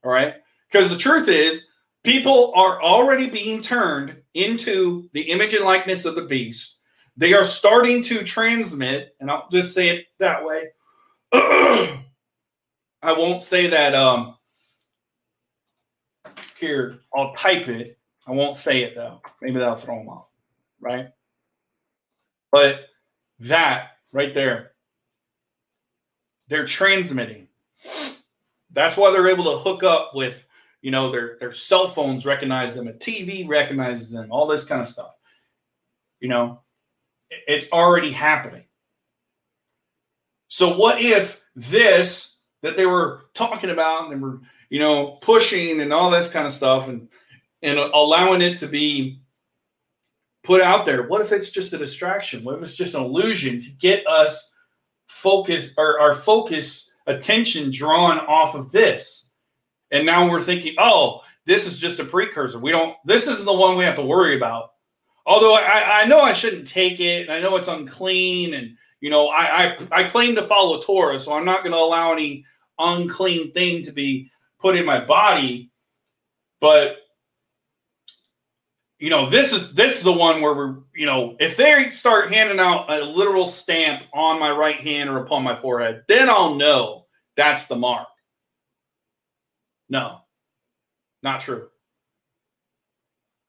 All right. Because the truth is, People are already being turned into the image and likeness of the beast. They are starting to transmit, and I'll just say it that way. (clears throat) I won't say that. Um, here, I'll type it. I won't say it though. Maybe that'll throw them off, right? But that right there, they're transmitting. That's why they're able to hook up with, you know, their their cell phones recognize them, a TV recognizes them, all this kind of stuff. You know, it's already happening. So what if this that they were talking about and they were, you know, pushing and all this kind of stuff and and allowing it to be put out there. What if it's just a distraction? What if it's just an illusion to get us focus or our focus attention drawn off of this? And now we're thinking, oh, this is just a precursor. We don't, this isn't the one we have to worry about. Although I, I know I shouldn't take it and I know it's unclean and you know, I, I, I claim to follow Torah, so I'm not going to allow any unclean thing to be put in my body. But you know, this is this is the one where we're, you know, if they start handing out a literal stamp on my right hand or upon my forehead, then I'll know that's the mark. No, not true.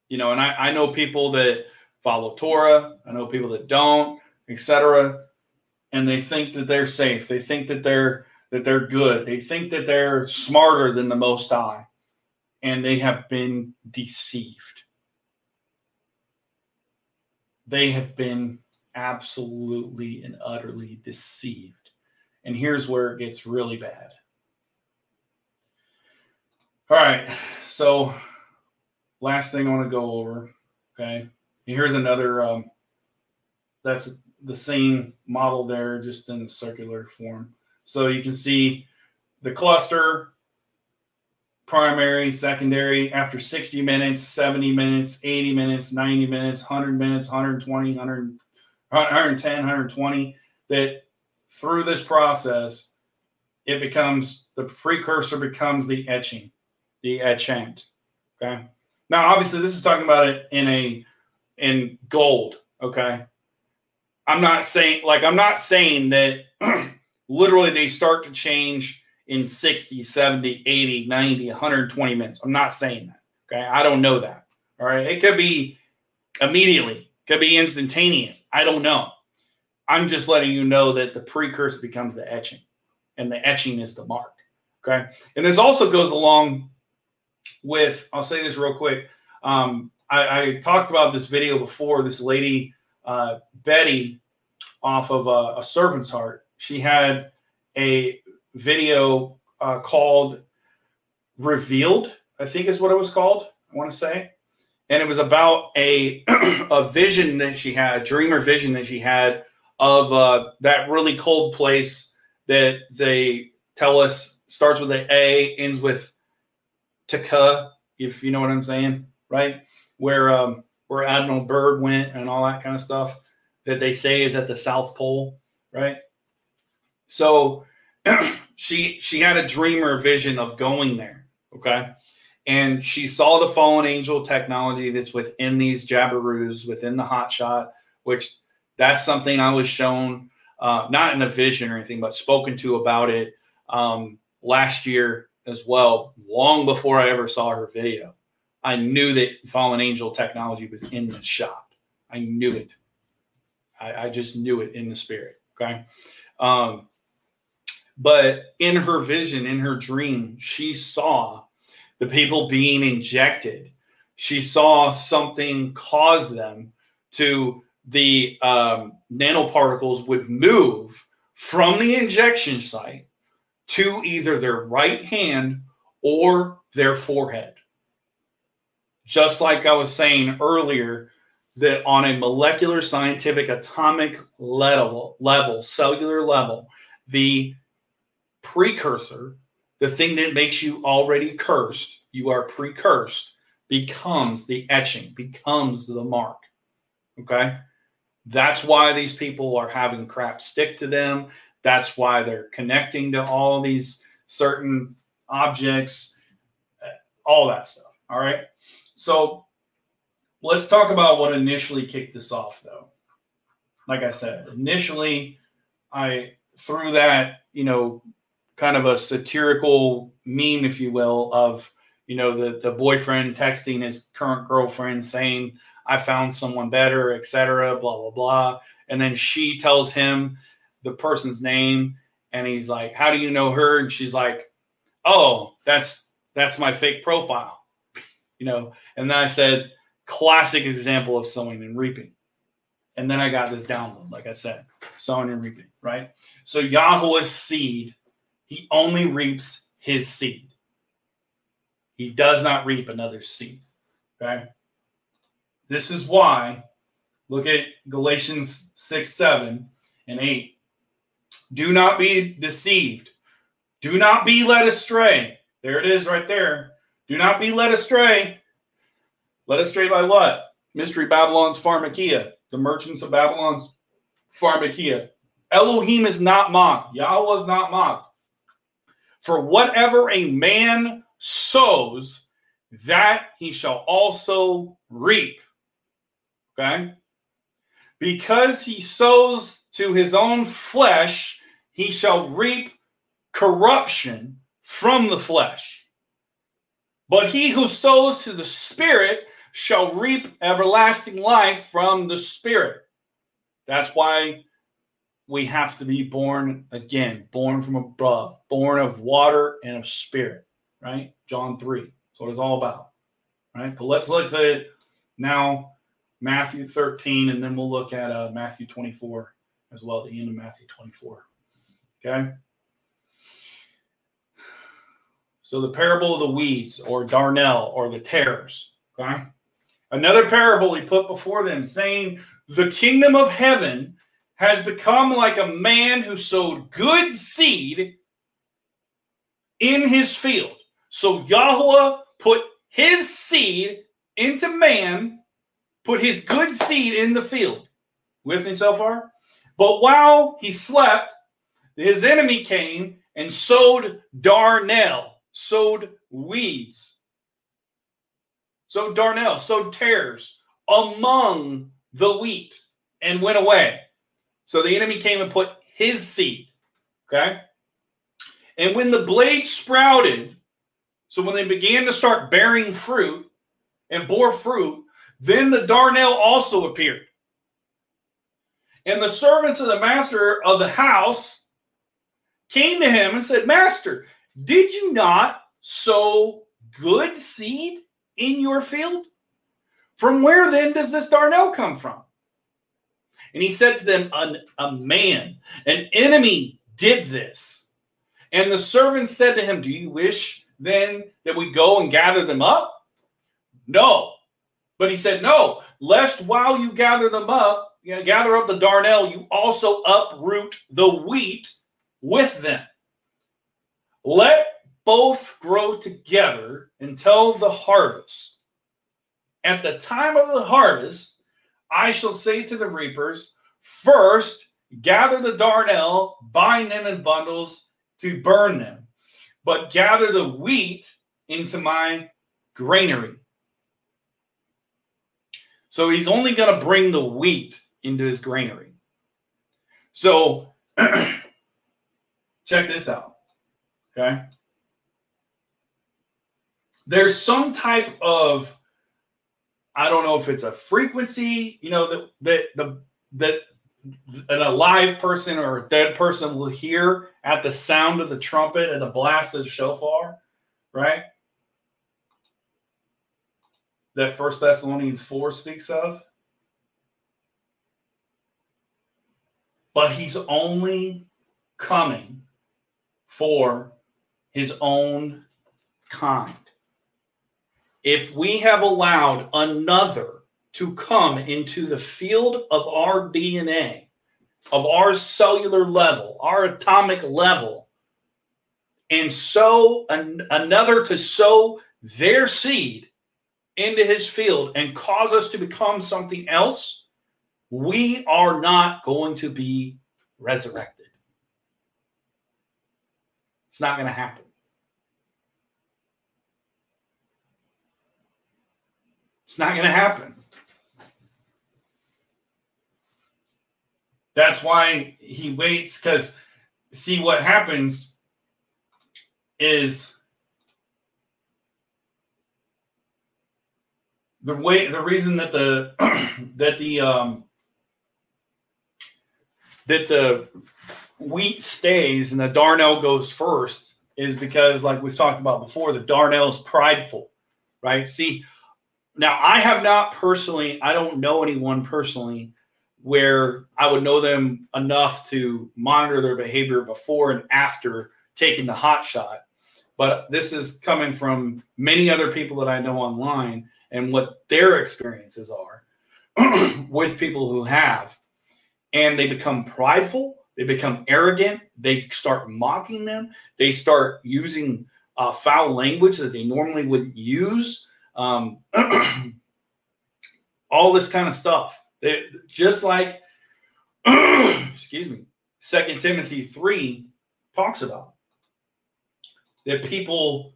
You know, and I, I know people that follow Torah, I know people that don't, etc. And they think that they're safe. They think that they're that they're good. They think that they're smarter than the most high. And they have been deceived they have been absolutely and utterly deceived. And here's where it gets really bad. All right. So, last thing I want to go over. Okay. Here's another, um, that's the same model there, just in circular form. So, you can see the cluster primary, secondary after 60 minutes, 70 minutes, 80 minutes, 90 minutes, 100 minutes, 120, 100, 110, 120, that through this process, it becomes the precursor becomes the etching, the etchant. Okay. Now, obviously, this is talking about it in a in gold. Okay. I'm not saying like I'm not saying that (clears throat) literally they start to change in 60, 70, 80, 90, 120 minutes. I'm not saying that. Okay. I don't know that. All right. It could be immediately, could be instantaneous. I don't know. I'm just letting you know that the precursor becomes the etching, and the etching is the mark. Okay. And this also goes along with, I'll say this real quick. Um, I, I, talked about this video before. This lady, uh, Betty, off of a, a servant's heart, she had a video uh, called Revealed, I think is what it was called. I want to say. And it was about a (clears throat) a vision that she had, a dream or vision that she had of uh, that really cold place that they tell us starts with an A, ends with Taka, if you know what I'm saying, right? Where um, where Admiral Byrd went and all that kind of stuff that they say is at the South Pole, right? So (clears throat) she she had a dream or vision of going there. Okay. And she saw the fallen angel technology that's within these Jabiroos, within the hotshot, which that's something I was shown, uh, not in a vision or anything, but spoken to about it um, last year as well, long before I ever saw her video. I knew that fallen angel technology was in the shop. I knew it. I, I just knew it in the spirit. Okay. Um, but in her vision, in her dream, she saw the people being injected. She saw something cause them to the um, nanoparticles would move from the injection site to either their right hand or their forehead. Just like I was saying earlier, that on a molecular scientific atomic level, level cellular level, the precursor, the thing that makes you already cursed, you are precursed, becomes the etching, becomes the mark. Okay. That's why these people are having crap stick to them. That's why they're connecting to all these certain objects, uh, all that stuff. All right. So let's talk about what initially kicked this off, though. Like I said, initially, I threw that, you know, kind of a satirical meme, if you will, of you know the the boyfriend texting his current girlfriend saying, "I found someone better," etc. Blah blah blah, and then she tells him the person's name, and he's like, "How do you know her?" And she's like, "Oh, that's that's my fake profile," (laughs) you know. And then I said, "Classic example of sowing and reaping." And then I got this download, like I said, sowing and reaping, right? So Yahweh's seed, he only reaps his seed. He does not reap another seed. Okay. This is why, look at Galatians 6, 7, and 8. Do not be deceived. Do not be led astray. There it is right there. Do not be led astray. Led astray by what? Mystery Babylon's pharmakia the merchants of Babylon's pharmakia. Elohim is not mocked. Yahweh is not mocked. For whatever a man sows, that he shall also reap. Okay? Because he sows to his own flesh, he shall reap corruption from the flesh. But he who sows to the Spirit shall reap everlasting life from the Spirit. That's why we have to be born again, born from above, born of water and of spirit, right? John 3. That's what it's all about, right? But let's look at now Matthew 13, and then we'll look at uh, Matthew 24 as well, at the end of Matthew 24. Okay? So the parable of the weeds, or darnel, or the tares, okay? Another parable he put before them, saying, The kingdom of heaven has become like a man who sowed good seed in his field. So Yahweh put his seed into man, put his good seed in the field. With me so far? But while he slept, his enemy came and sowed darnel, sowed weeds so darnel, sowed tares among the wheat and went away. So the enemy came and put his seed. Okay. And when the blade sprouted, so when they began to start bearing fruit and bore fruit, then the darnel also appeared. And the servants of the master of the house came to him and said, Master, did you not sow good seed in your field? From where then does this darnel come from? And he said to them, an, A man, an enemy did this. And the servants said to him, Do you wish then that we go and gather them up? No. But he said, No, lest while you gather them up, you know, gather up the darnel, you also uproot the wheat with them. Let both grow together until the harvest. At the time of the harvest, I shall say to the reapers, First, gather the darnel, bind them in bundles to burn them, but gather the wheat into my granary. So he's only going to bring the wheat into his granary. So (clears throat) check this out. Okay there's some type of I don't know if it's a frequency, you know, that that the that an alive person or a dead person will hear at the sound of the trumpet and the blast of the shofar, right? That First Thessalonians 4 speaks of. But he's only coming for his own kind. If we have allowed another to come into the field of our DNA, of our cellular level, our atomic level, and sow an, another to sow their seed into his field and cause us to become something else, we are not going to be resurrected. It's not going to happen. It's not going to happen. That's why he waits because see what happens is the way the reason that the (clears throat) that the um that the wheat stays and the darnel goes first is because like we've talked about before the darnel is prideful right see now i have not personally i don't know anyone personally where i would know them enough to monitor their behavior before and after taking the hot shot but this is coming from many other people that i know online and what their experiences are (clears throat) with people who have. And they become prideful, they become arrogant, they start mocking them, they start using uh, foul language that they normally wouldn't use. Um, (clears throat) all this kind of stuff. They, just like, (clears throat) excuse me, Second Timothy 3 talks about that people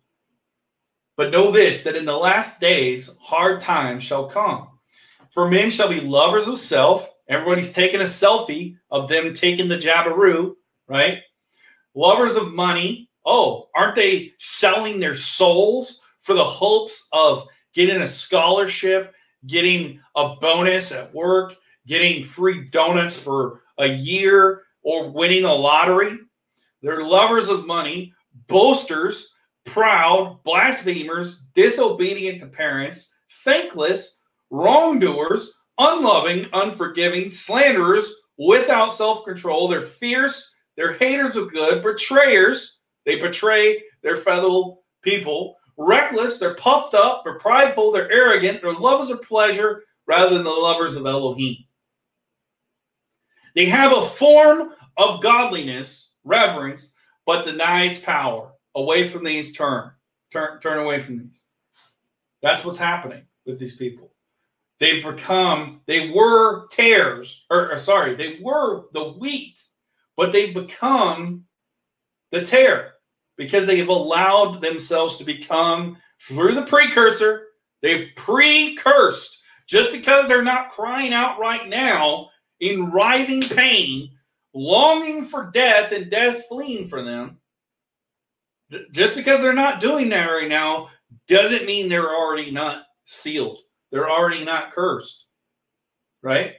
but know this that in the last days, hard times shall come. For men shall be lovers of self. Everybody's taking a selfie of them taking the Jabberoo, right? Lovers of money. Oh, aren't they selling their souls for the hopes of getting a scholarship, getting a bonus at work, getting free donuts for a year, or winning a lottery? They're lovers of money, boasters, proud, blasphemers, disobedient to parents, thankless, wrongdoers, unloving, unforgiving, slanderers, without self control. They're fierce, they're haters of good, betrayers. They betray their fellow people. Reckless, they're puffed up, they're prideful, they're arrogant, they're lovers of pleasure rather than the lovers of Elohim. They have a form of godliness, reverence, but deny its power away from these turn turn turn away from these that's what's happening with these people they've become they were tares or, or, sorry they were the wheat but they've become the tare because they have allowed themselves to become through the precursor they've pre-cursed just because they're not crying out right now in writhing pain longing for death and death fleeing for them just because they're not doing that right now doesn't mean they're already not sealed. They're already not cursed. Right?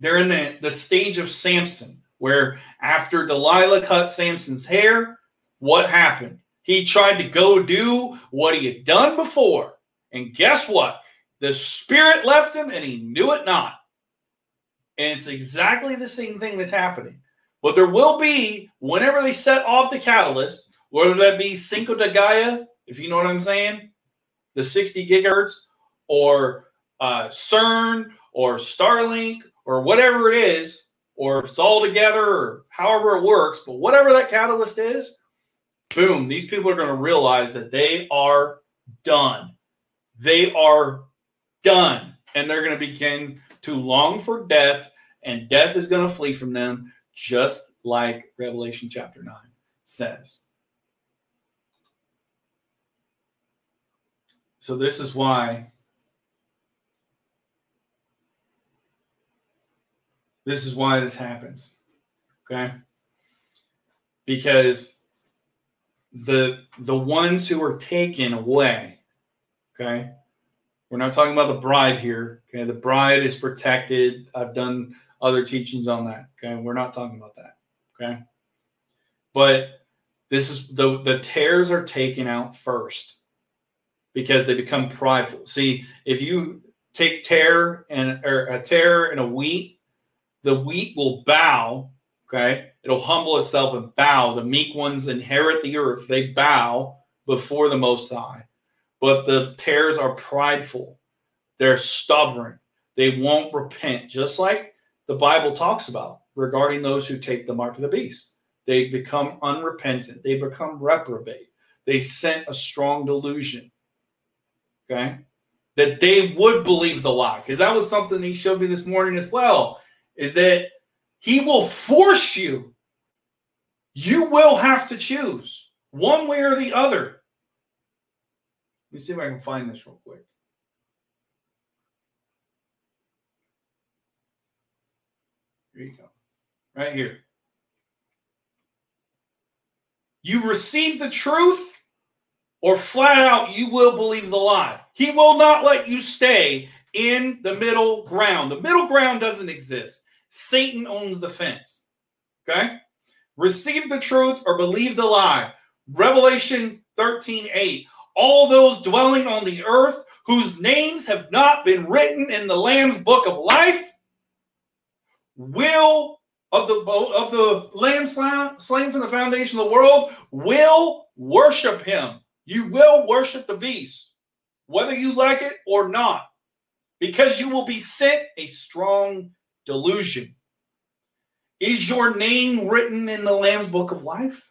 They're in the, the stage of Samson, where after Delilah cut Samson's hair, what happened? He tried to go do what he had done before. And guess what? The spirit left him and he knew it not. And it's exactly the same thing that's happening. But there will be, whenever they set off the catalyst, whether that be Cinco de Gaia, if you know what I'm saying, the 60 gigahertz, or uh, CERN, or Starlink, or whatever it is, or if it's all together, or however it works, but whatever that catalyst is, boom, these people are going to realize that they are done. They are done. And they're going to begin to long for death, and death is going to flee from them just like Revelation chapter 9 says. So, this is why this is why this happens. Okay? Because the the ones who are taken away, okay? We're not talking about the bride here. Okay, the bride is protected. I've done other teachings on that. Okay. We're not talking about that. Okay. But this is the the tares are taken out first because they become prideful. See, if you take tare and or uh, a tare and a wheat, the wheat will bow. Okay, it'll humble itself and bow. The meek ones inherit the earth; they bow before the Most High. But the tares are prideful; they're stubborn. They won't repent, just like the Bible talks about regarding those who take the mark of the beast. They become unrepentant, they become reprobate, they sent a strong delusion. Okay. That they would believe the lie. Because that was something he showed me this morning as well. Is that he will force you. You will have to choose one way or the other. Let me see if I can find this real quick. Here you go. Right here. you receive the truth or flat out you will believe the lie. He will not let you stay in the middle ground. The middle ground doesn't exist. Satan owns the fence. Okay? Receive the truth or believe the lie. Revelation 13 8. All those dwelling on the earth whose names have not been written in the Lamb's book of life will of the of the lamb slain, slain from the foundation of the world will worship him. You will worship the beast, whether you like it or not, because you will be sent a strong delusion. Is your name written in the Lamb's book of life?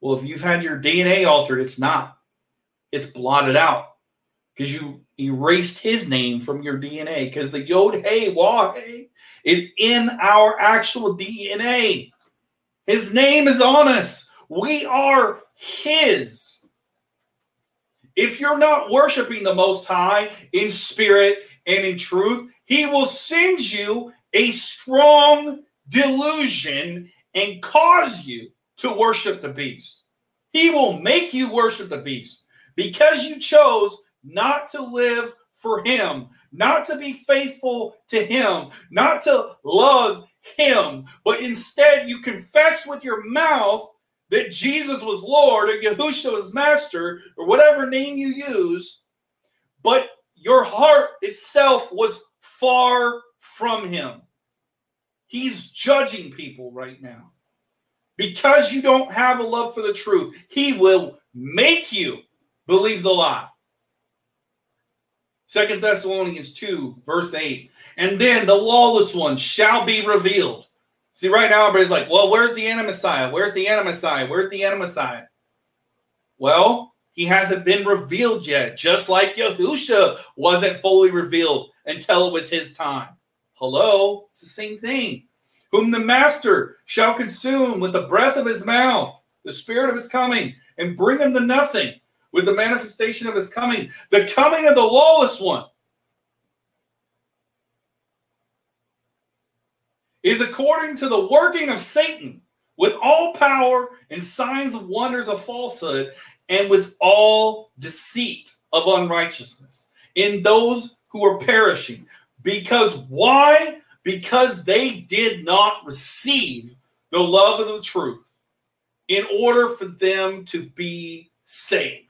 Well, if you've had your DNA altered, it's not. It's blotted out because you erased his name from your DNA because the Yod Hey Wah is in our actual DNA. His name is on us. We are his. If you're not worshiping the Most High in spirit and in truth, he will send you a strong delusion and cause you to worship the beast. He will make you worship the beast because you chose not to live for him, not to be faithful to him, not to love him, but instead you confess with your mouth that Jesus was Lord or Yahushua was Master or whatever name you use, but your heart itself was far from him. He's judging people right now. Because you don't have a love for the truth, he will make you believe the lie. Second Thessalonians 2, verse 8. And then the lawless one shall be revealed. See, right now, everybody's like, well, where's the Anti-Messiah? Where's the Anti-Messiah? Where's the Anti-Messiah? Well, he hasn't been revealed yet, just like Yahusha wasn't fully revealed until it was his time. Hello? It's the same thing. Whom the master shall consume with the breath of his mouth, the spirit of his coming, and bring him to nothing with the manifestation of his coming, the coming of the lawless one. Is according to the working of Satan with all power and signs of wonders of falsehood and with all deceit of unrighteousness in those who are perishing. Because why? Because they did not receive the love of the truth in order for them to be saved.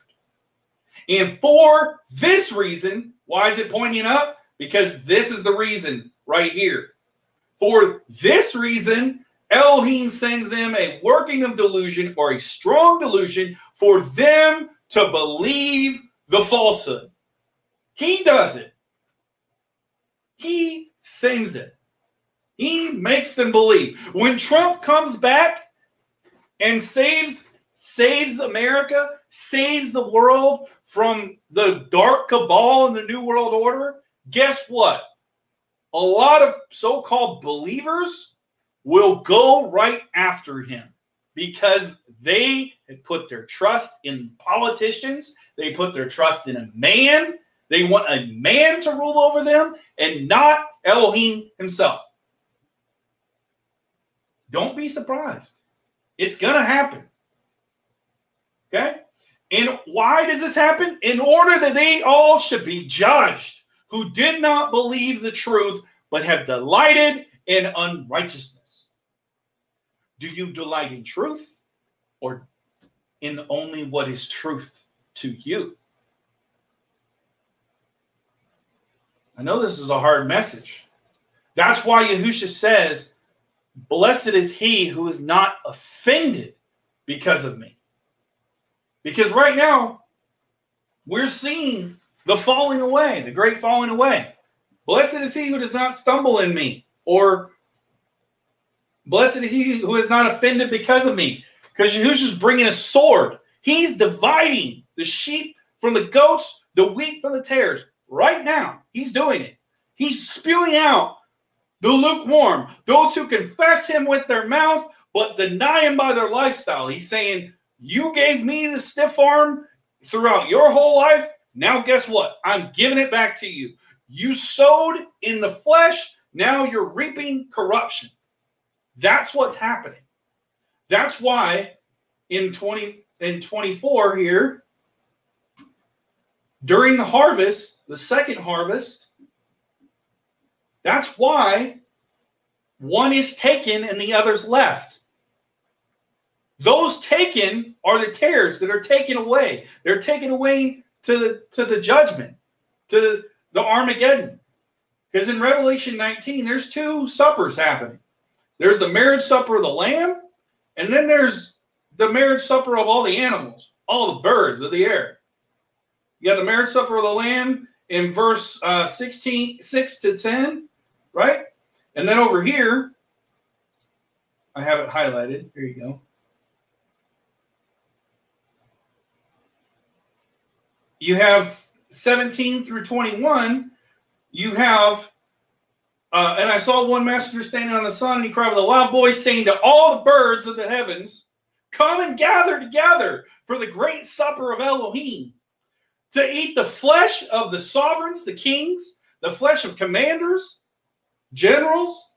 And for this reason, why is it pointing up? Because this is the reason right here. For this reason, Elohim sends them a working of delusion or a strong delusion for them to believe the falsehood. He does it. He sends it. He makes them believe. When Trump comes back and saves saves America, saves the world from the dark cabal and the New World Order, guess what? A lot of so called believers will go right after him because they put their trust in politicians, they put their trust in a man. They want a man to rule over them and not Elohim himself. Don't be surprised. It's going to happen. Okay? And why does this happen? In order that they all should be judged who did not believe the truth, but have delighted in unrighteousness. Do you delight in truth or in only what is truth to you? I know this is a hard message. That's why Yahusha says, Blessed is he who is not offended because of me. Because right now, we're seeing the falling away, the great falling away. Blessed is he who does not stumble in me, or blessed is he who is not offended because of me. Because Yahushua's bringing a sword. He's dividing the sheep from the goats, the wheat from the tares. Right now, he's doing it. He's spewing out the lukewarm, those who confess him with their mouth, but deny him by their lifestyle. He's saying, you gave me the stiff arm throughout your whole life. Now, guess what? I'm giving it back to you. You sowed in the flesh. Now you're reaping corruption. That's what's happening. That's why in 20 in 24 here during the harvest, the second harvest. That's why one is taken and the other's left. Those taken are the tares that are taken away. They're taken away to the to the judgment, to the Armageddon. Because in Revelation 19, there's two suppers happening. There's the marriage supper of the Lamb, and then there's the marriage supper of all the animals, all the birds of the air. You got the marriage supper of the Lamb in verse uh, 16, 6 to 10, right? And then over here, I have it highlighted. Here you go. You have 17 through 21. You have, uh, and I saw one messenger standing on the sun, and he cried with a loud voice, saying to all the birds of the heavens, Come and gather together for the great supper of Elohim to eat the flesh of the sovereigns, the kings, the flesh of commanders, generals,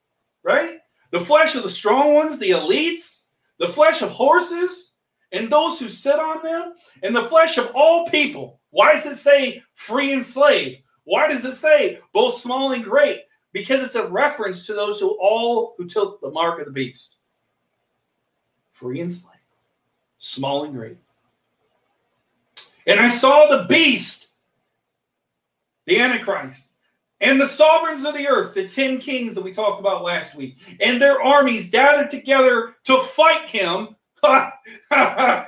right? The flesh of the strong ones, the elites, the flesh of horses and those who sit on them, and the flesh of all people. Why does it say free and slave? Why does it say both small and great? Because it's a reference to those who all who took the mark of the beast. Free and slave, small and great. And I saw the beast, the Antichrist, and the sovereigns of the earth, the 10 kings that we talked about last week, and their armies gathered together to fight him. (laughs)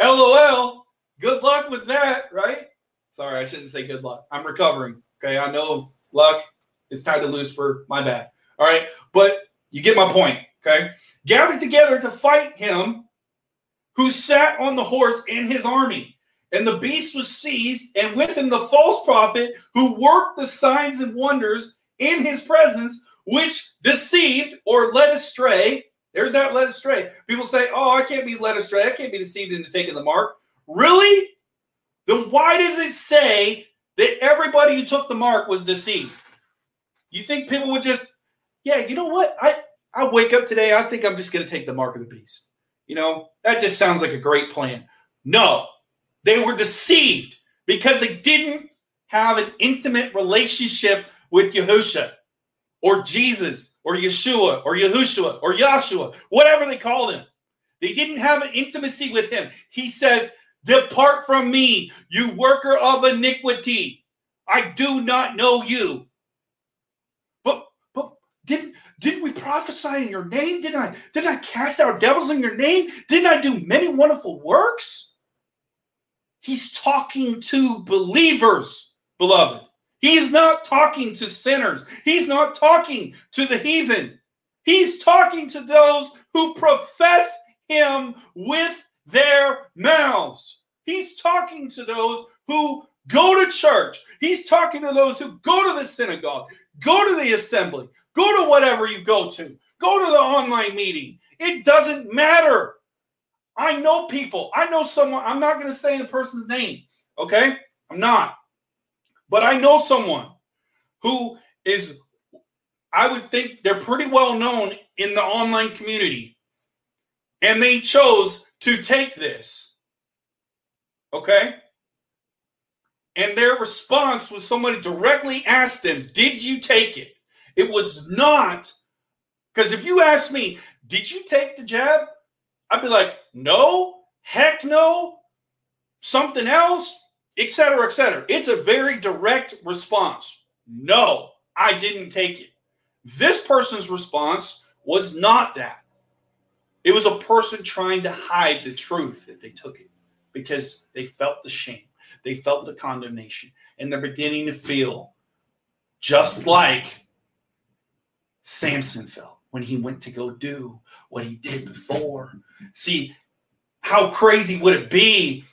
LOL. Good luck with that, right? Sorry, I shouldn't say good luck. I'm recovering. Okay, I know luck is tied to Lucifer. My bad. All right, but you get my point. Okay, gathered together to fight him who sat on the horse and his army. And the beast was seized, and with him the false prophet who worked the signs and wonders in his presence, which deceived or led astray. There's that led astray. People say, Oh, I can't be led astray. I can't be deceived into taking the mark. Really? Then why does it say that everybody who took the mark was deceived? You think people would just, yeah, you know what? I, I wake up today, I think I'm just going to take the mark of the beast. You know, that just sounds like a great plan. No, they were deceived because they didn't have an intimate relationship with Yahusha or Jesus or Yeshua or Yahushua or Yahshua, whatever they called him. They didn't have an intimacy with him. He says, Depart from me, you worker of iniquity. I do not know you. But but didn't didn't we prophesy in your name? Didn't I didn't I cast out devils in your name? Didn't I do many wonderful works? He's talking to believers, beloved. He's not talking to sinners. He's not talking to the heathen. He's talking to those who profess him with their mouths. He's talking to those who go to church. He's talking to those who go to the synagogue, go to the assembly, go to whatever you go to, go to the online meeting. It doesn't matter. I know people. I know someone. I'm not going to say the person's name. Okay. I'm not. But I know someone who is, I would think they're pretty well known in the online community. And they chose to take this. Okay. And their response was somebody directly asked them, Did you take it? It was not, because if you ask me, Did you take the jab? I'd be like, no, heck no, something else, etc., etc. It's a very direct response. No, I didn't take it. This person's response was not that. It was a person trying to hide the truth that they took it because they felt the shame, they felt the condemnation, and they're beginning to feel just like Samson felt when he went to go do what he did before. See, how crazy would it be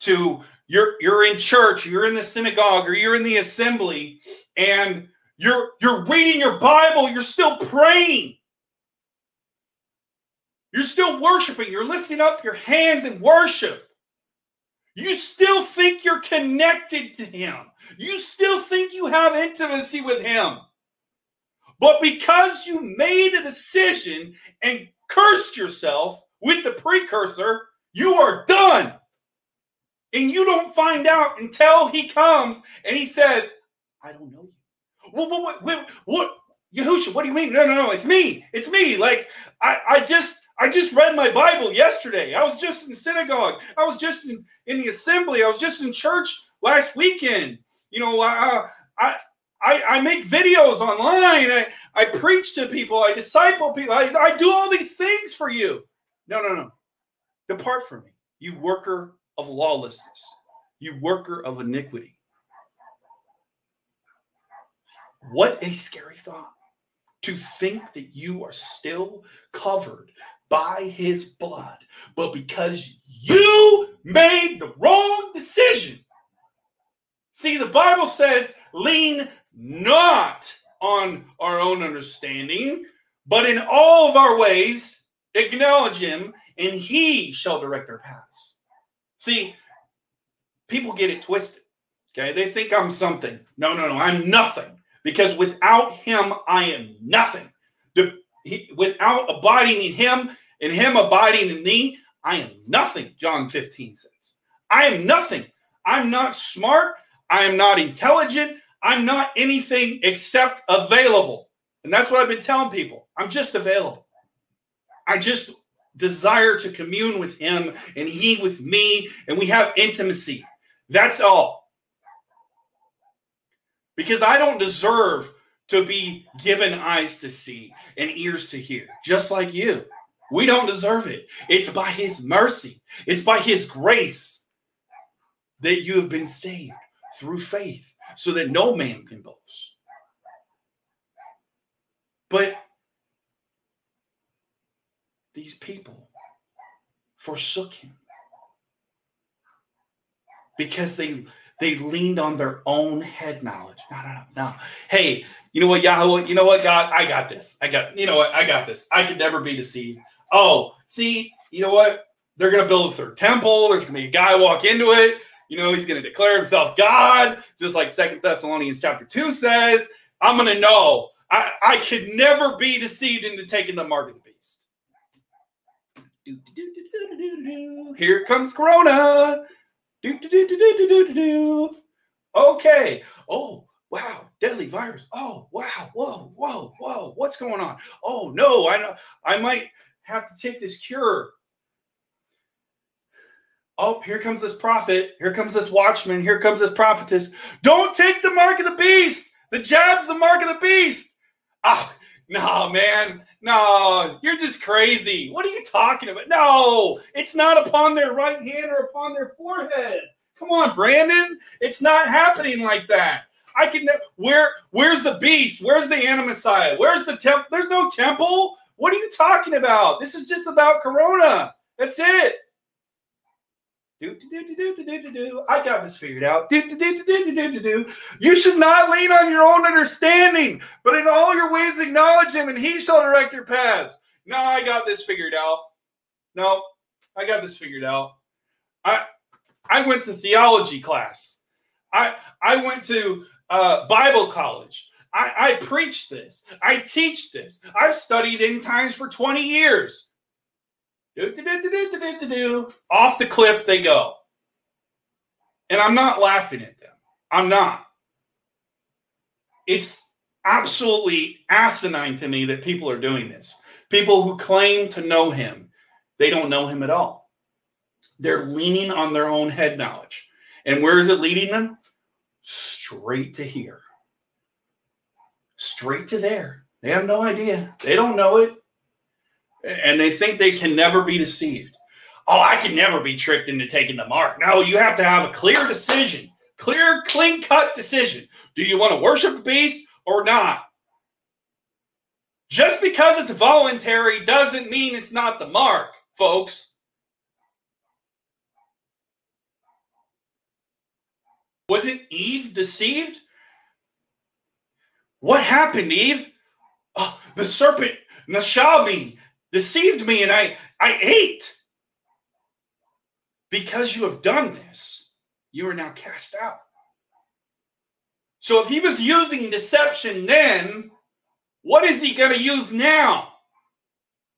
to you're you're in church, you're in the synagogue, or you're in the assembly, and you're you're reading your Bible, you're still praying. You're still worshiping, you're lifting up your hands in worship. You still think you're connected to him. You still think you have intimacy with him. But because you made a decision and cursed yourself with the precursor, You are done. And you don't find out until he comes and he says, I don't know you. What, what, what, what, Yahusha, what do you mean? No, no, no, it's me. It's me. Like, I, I just, I just read my Bible yesterday. I was just in synagogue. I was just in, in the assembly. I was just in church last weekend. You know, I, I, I, I make videos online. I, I preach to people. I disciple people. I, I do all these things for you. No, no, no. Depart from me, you worker of lawlessness, you worker of iniquity. What a scary thought to think that you are still covered by his blood, but because you made the wrong decision. See, the Bible says, lean not on our own understanding, but in all of our ways acknowledge him, and he shall direct our paths. See, people get it twisted. Okay, they think I'm something. No, no, no, I'm nothing because without him, I am nothing. The, he, without abiding in him and him abiding in me, I am nothing, John 15 says. I am nothing. I'm not smart. I am not intelligent. I'm not anything except available. And that's what I've been telling people. I'm just available. I just desire to commune with him and he with me, and we have intimacy. That's all because I don't deserve to be given eyes to see and ears to hear, just like you. We don't deserve it. It's by His mercy, it's by His grace that you have been saved through faith, so that no man can boast. But these people forsook Him because they they leaned on their own head knowledge. No, no, no, no. Hey, you know what, Yahweh? You know what, God? I got this. I got, you know what? I got this. I could never be deceived. Oh, see, you know what? They're to build a third temple. There's to be a guy walk into it. You know, he's to declare himself God, just like Second Thessalonians chapter 2 says. I'm to know. I, I could never be deceived into taking the mark of the beast. Here comes Corona. Do, do, do, do, do, do. Okay. Oh, wow. Deadly virus. Oh, wow. Whoa, whoa, whoa. What's going on? Oh, no. I know. I might have to take this cure. Oh, here comes this prophet. Here comes this watchman. Here comes this prophetess. Don't take the mark of the beast. The jab's the mark of the beast. Ah, no, man. No, you're just crazy. What are you talking about? No, it's not upon their right hand or upon their forehead. Come on, Brandon. It's not happening like that. I can where where's the beast? Where's the animasiah? Where's the temple? There's no temple. What are you talking about? This is just about corona. That's it. I got this figured out. Do, do, do, do, do, do, do, do. You should not lean on your own understanding, but in all your ways acknowledge him, and he shall direct your paths. No, I got this figured out. No, I got this figured out. I I went to theology class. I I went to uh, Bible college. I, I preach this. I teach this. I've studied end times for 20 years. Off the cliff they go. And I'm not laughing at them. I'm not. It's absolutely asinine to me that people are doing this. People who claim to know him, they don't know him at all. They're leaning on their own head knowledge. And where is it leading them? Straight to here. Straight to there. They have no idea. They don't know it and they think they can never be deceived. Oh, I can never be tricked into taking the mark. No, you have to have a clear decision, clear, clean cut decision. Do you want to worship the beast or not? Just because it's voluntary doesn't mean it's not the mark, folks. Wasn't Eve deceived? What happened, Eve? Oh, the serpent, Nashabi, deceived me and I, I ate. Because you have done this, you are now cast out. So if he was using deception then, what is he going to use now?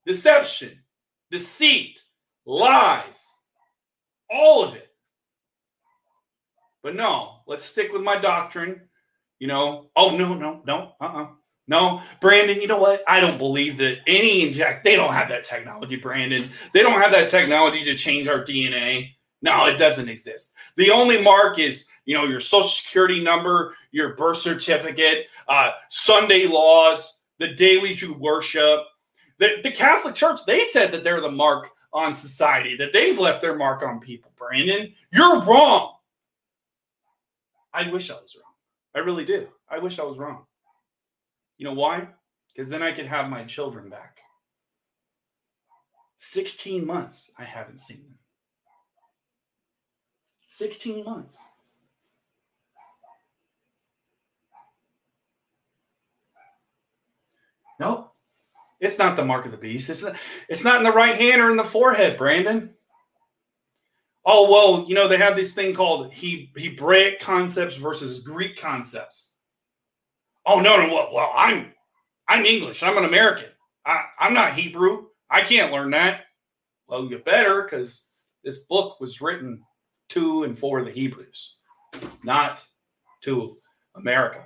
Deception, deceit, lies. all of it. But no, let's stick with my doctrine. You know, oh, no, no, no, uh uh No, Brandon, you know what? I don't believe that any inject, they don't have that technology, Brandon. They don't have that technology to change our DNA. No, it doesn't exist. The only mark is, you know, your social security number, your birth certificate, uh, Sunday laws, the day we do worship. The, the Catholic Church, they said that they're the mark on society, that they've left their mark on people. Brandon, you're wrong. I wish I was wrong. I really do. I wish I was wrong. You know why? Because then I could have my children back. 16 months, I haven't seen them. 16 months. Nope. It's not the mark of the beast. It's not, it's not in the right hand or in the forehead, Brandon. Oh, well, you know, they have this thing called he, Hebraic concepts versus Greek concepts. Oh, no, no, well, well I'm I'm English. I'm an American. I, I'm not Hebrew. I can't learn that. Well, you better because this book was written to and for the Hebrews, not to America.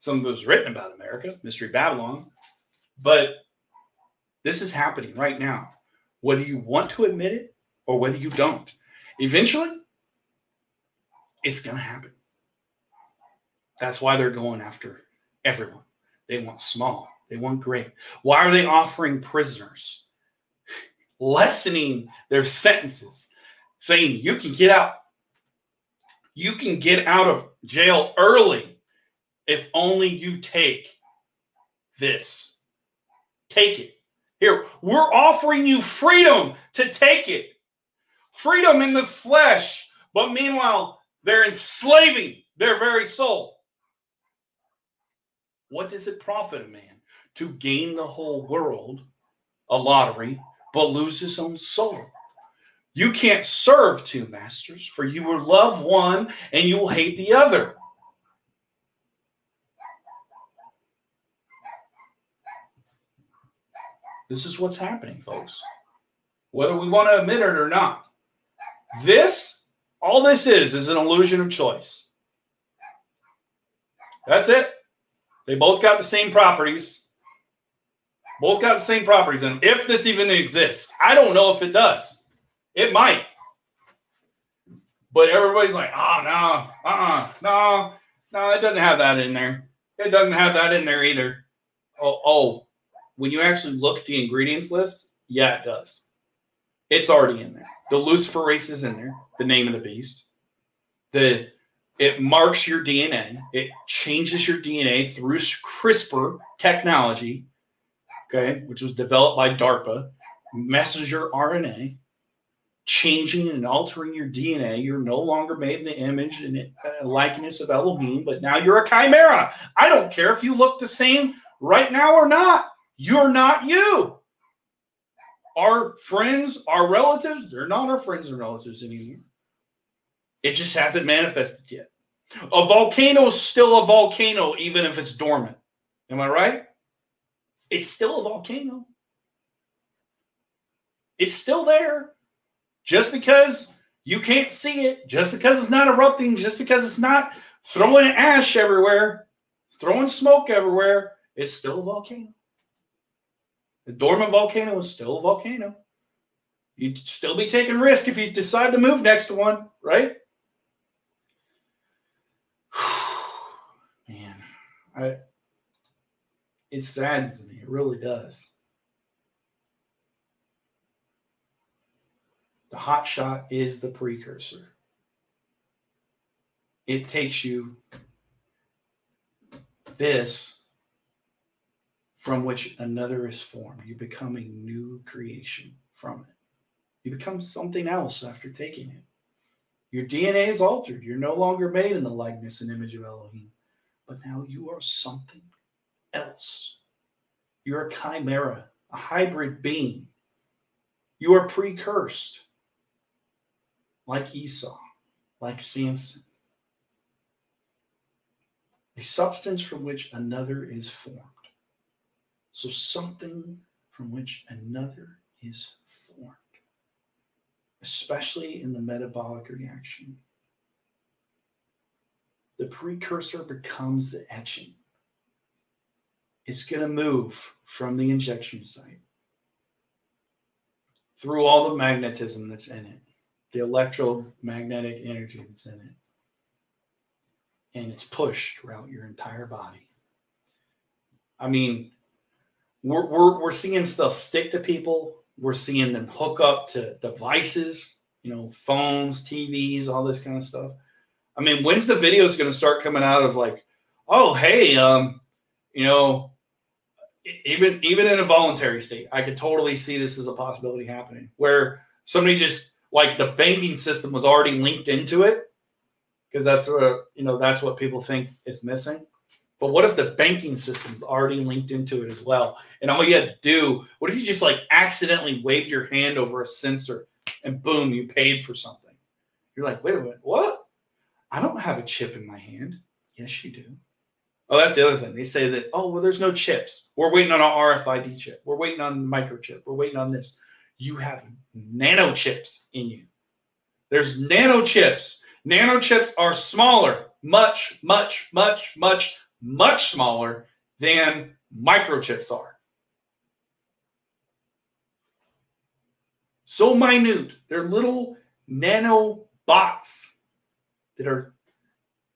Some of it was written about America, Mystery Babylon, but this is happening right now, whether you want to admit it or whether you don't. Eventually, it's going to happen. That's why they're going after everyone. They want small, they want great. Why are they offering prisoners? Lessening their sentences, saying you can get out. You can get out of jail early if only you take this. Take it. Here, we're offering you freedom to take it. Freedom in the flesh, but meanwhile, they're enslaving their very soul. What does it profit a man to gain the whole world, a lottery, but lose his own soul? You can't serve two masters, for you will love one and you will hate the other. This is what's happening, folks. Whether we want to admit it or not. This, all this is, is an illusion of choice. That's it. They both got the same properties. Both got the same properties. And if this even exists, I don't know if it does. It might. But everybody's like, oh, no, uh uh no, no, it doesn't have that in there. It doesn't have that in there either. Oh, oh, when you actually look at the ingredients list, yeah, it does. It's already in there. The luciferase is in there, the name of the beast. The it marks your DNA. It changes your DNA through CRISPR technology, okay, which was developed by DARPA, messenger RNA, changing and altering your DNA. You're no longer made in the image and uh, likeness of Elohim, but now you're a chimera. I don't care if you look the same right now or not. You're not you. Our friends, our relatives, they're not our friends and relatives anymore. It just hasn't manifested yet. A volcano is still a volcano, even if it's dormant. Am I right? It's still a volcano. It's still there. Just because you can't see it, just because it's not erupting, just because it's not throwing ash everywhere, throwing smoke everywhere, it's still a volcano. The dormant volcano is still a volcano. You'd still be taking risk if you decide to move next to one, right? Man, I it saddens me. It really does. The hot shot is the precursor. It takes you this from which another is formed. You become a new creation from it. You become something else after taking it. Your DNA is altered. You're no longer made in the likeness and image of Elohim, but now you are something else. You're a chimera, a hybrid being. You are precursed, like Esau, like Samson. A substance from which another is formed. So something from which another is formed. especially in the metabolic reaction. The precursor becomes the etching. It's going to move from the injection site through all the magnetism that's in it, the electromagnetic energy that's in it. And it's pushed throughout your entire body. I mean, we're, we're, we're seeing stuff stick to people. We're seeing them hook up to devices, you know, phones, TVs, all this kind of stuff. I mean, when's the videos going to start coming out of like, oh, hey, um, you know, even even in a voluntary state, I could totally see this as a possibility happening where somebody just like the banking system was already linked into it because that's what you know that's what people think is missing. But what if the banking system's already linked into it as well? And all you had to do, what if you just like accidentally waved your hand over a sensor and boom, you paid for something? You're like, wait a minute, what? I don't have a chip in my hand. Yes, you do. Oh, that's the other thing. They say that, oh, well, there's no chips. We're waiting on our RFID chip. We're waiting on the microchip. We're waiting on this. You have nano chips in you. There's nano chips. Nano chips are smaller, much, much, much, much, much smaller than microchips are. So minute. They're little nano bots that are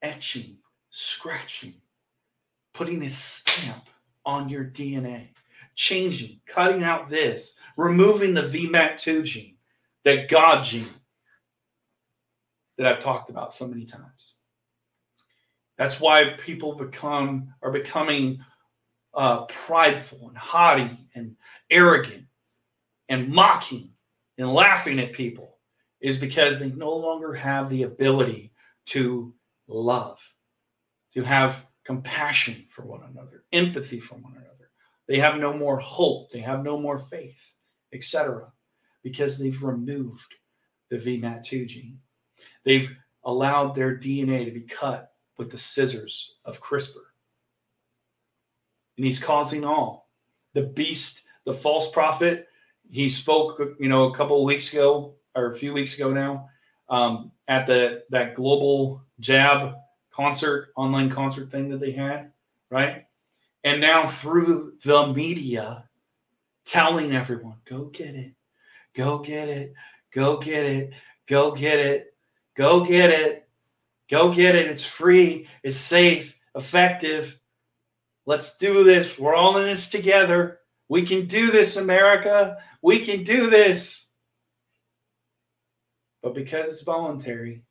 etching, scratching, putting a stamp on your DNA, changing, cutting out this, removing the VMAT2 gene, that God gene that I've talked about so many times. That's why people become are becoming uh, prideful and haughty and arrogant and mocking and laughing at people is because they no longer have the ability to love, to have compassion for one another, empathy for one another. They have no more hope, they have no more faith, etc., because they've removed the VMAT2 gene. They've allowed their DNA to be cut with the scissors of CRISPR. And he's causing all. The beast, the false prophet, he spoke, you know, a couple of weeks ago or a few weeks ago now um, at the that global jab concert, online concert thing that they had, right? And now through the media, telling everyone, go get it, go get it, go get it, go get it, go get it, go get it. It's free, it's safe, effective. Let's do this. We're all in this together. We can do this, America. We can do this. But because it's voluntary,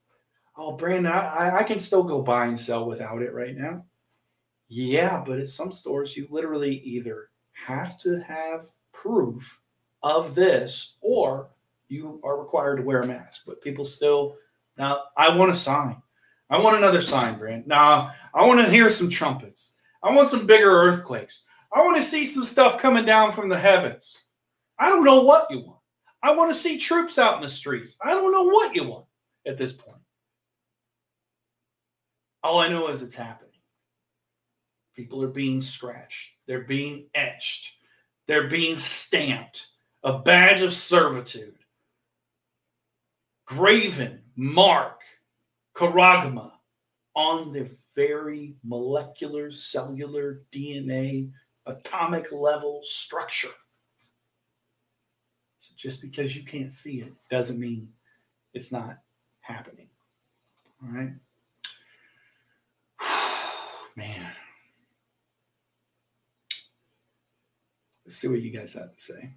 oh, Brandon, I, I can still go buy and sell without it right now. Yeah, but at some stores, you literally either have to have proof of this or you are required to wear a mask. But people still, now, I want a sign. I want another sign, Brand. Now, I want to hear some trumpets. I want some bigger earthquakes. I want to see some stuff coming down from the heavens. I don't know what you want. I want to see troops out in the streets. I don't know what you want at this point. All I know is it's happening. People are being scratched, they're being etched, they're being stamped, a badge of servitude, graven, mark, charagma on their very molecular, cellular, DNA, atomic level structure. Just because you can't see it doesn't mean it's not happening. All right. (sighs) Man. Let's see what you guys have to say.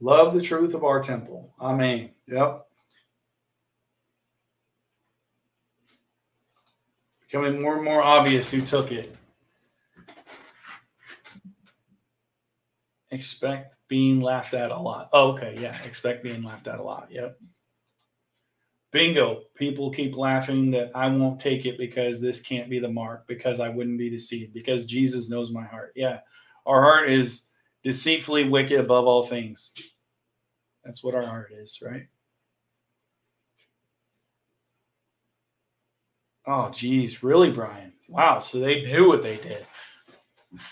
Love the truth of our temple. Amen. Yep. Becoming more and more obvious who took it. Expect being laughed at a lot. Oh, okay, yeah. Expect being laughed at a lot. Yep. Bingo. People keep laughing that I won't take it because this can't be the mark, because I wouldn't be deceived, because Jesus knows my heart. Yeah. Our heart is deceitfully wicked above all things. That's what our heart is, right? Oh, geez, really, Brian? Wow. So they knew what they did.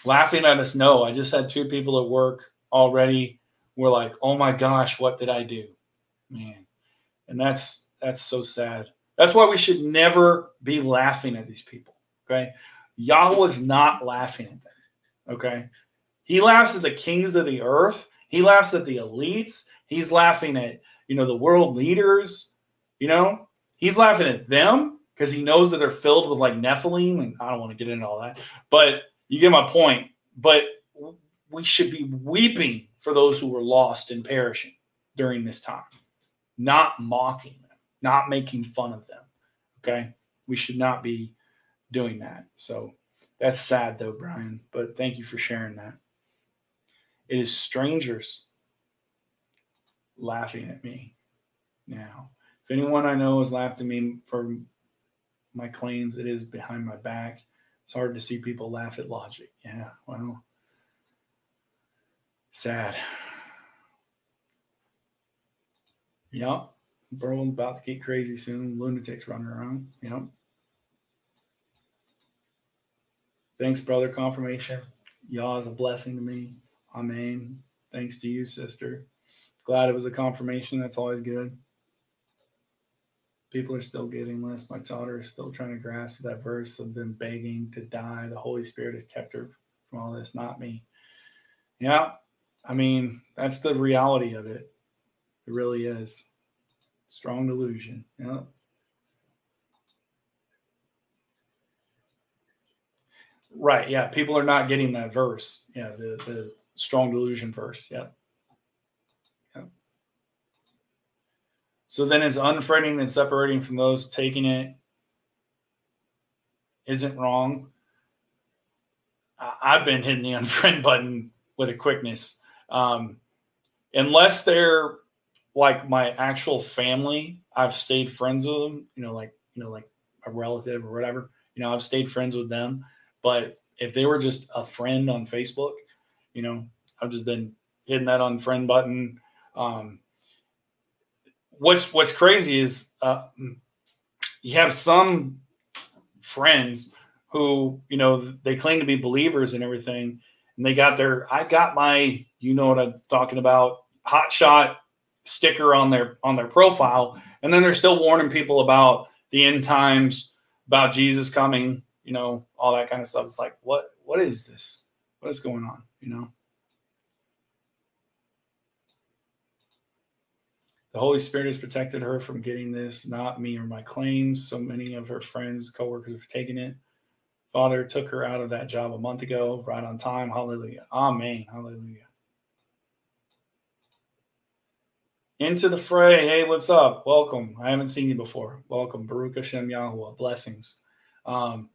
Laughing at us, no. I just had two people at work already were like, oh my gosh, what did I do? Man. And that's that's so sad. That's why we should never be laughing at these people. Okay. Yahweh is not laughing at them. Okay. He laughs at the kings of the earth. He laughs at the elites. He's laughing at, you know, the world leaders. You know, he's laughing at them because he knows that they're filled with like Nephilim. And I don't want to get into all that, but you get my point. But we should be weeping for those who were lost and perishing during this time, not mocking them, not making fun of them. Okay. We should not be doing that. So that's sad though, Brian, but thank you for sharing that. It is strangers laughing at me now. If anyone I know has laughed at me for my claims, it is behind my back. It's hard to see people laugh at logic. Yeah, well, sad. Yep. World about to get crazy soon. Lunatics running around. Yep. Thanks, brother. Confirmation. Y'all is a blessing to me. Amen. Thanks to you, sister. Glad it was a confirmation. That's always good. People are still getting this. My daughter is still trying to grasp that verse of them begging to die. The Holy Spirit has kept her from all this, not me. Yeah. I mean, that's the reality of it. It really is. Strong delusion. Yeah. Right. Yeah. People are not getting that verse. Yeah. The, the strong delusion verse. Yeah. Yeah. So then it's unfriending and separating from those taking it isn't wrong. I've been hitting the (laughs) unfriend button with a quickness. Um, unless they're like my actual family, I've stayed friends with them, you know, like, you know, like a relative or whatever, you know, I've stayed friends with them. But if they were just a friend on Facebook, you know, I've just been hitting that unfriend button. Um, what's what's crazy is uh, you have some friends who you know they claim to be believers and everything, and they got their I got my you know what I'm talking about hot shot sticker on their on their profile, and then they're still warning people about the end times, about Jesus coming, you know, all that kind of stuff. It's like what what is this? What is going on? You know. The Holy Spirit has protected her from getting this, not me or my claims. So many of her friends, coworkers have taken it. Father took her out of that job a month ago, right on time. Hallelujah. Amen. Hallelujah. Into the fray. Hey, what's up? Welcome. I haven't seen you before. Welcome. Baruch Hashem Yahweh. Blessings. Um,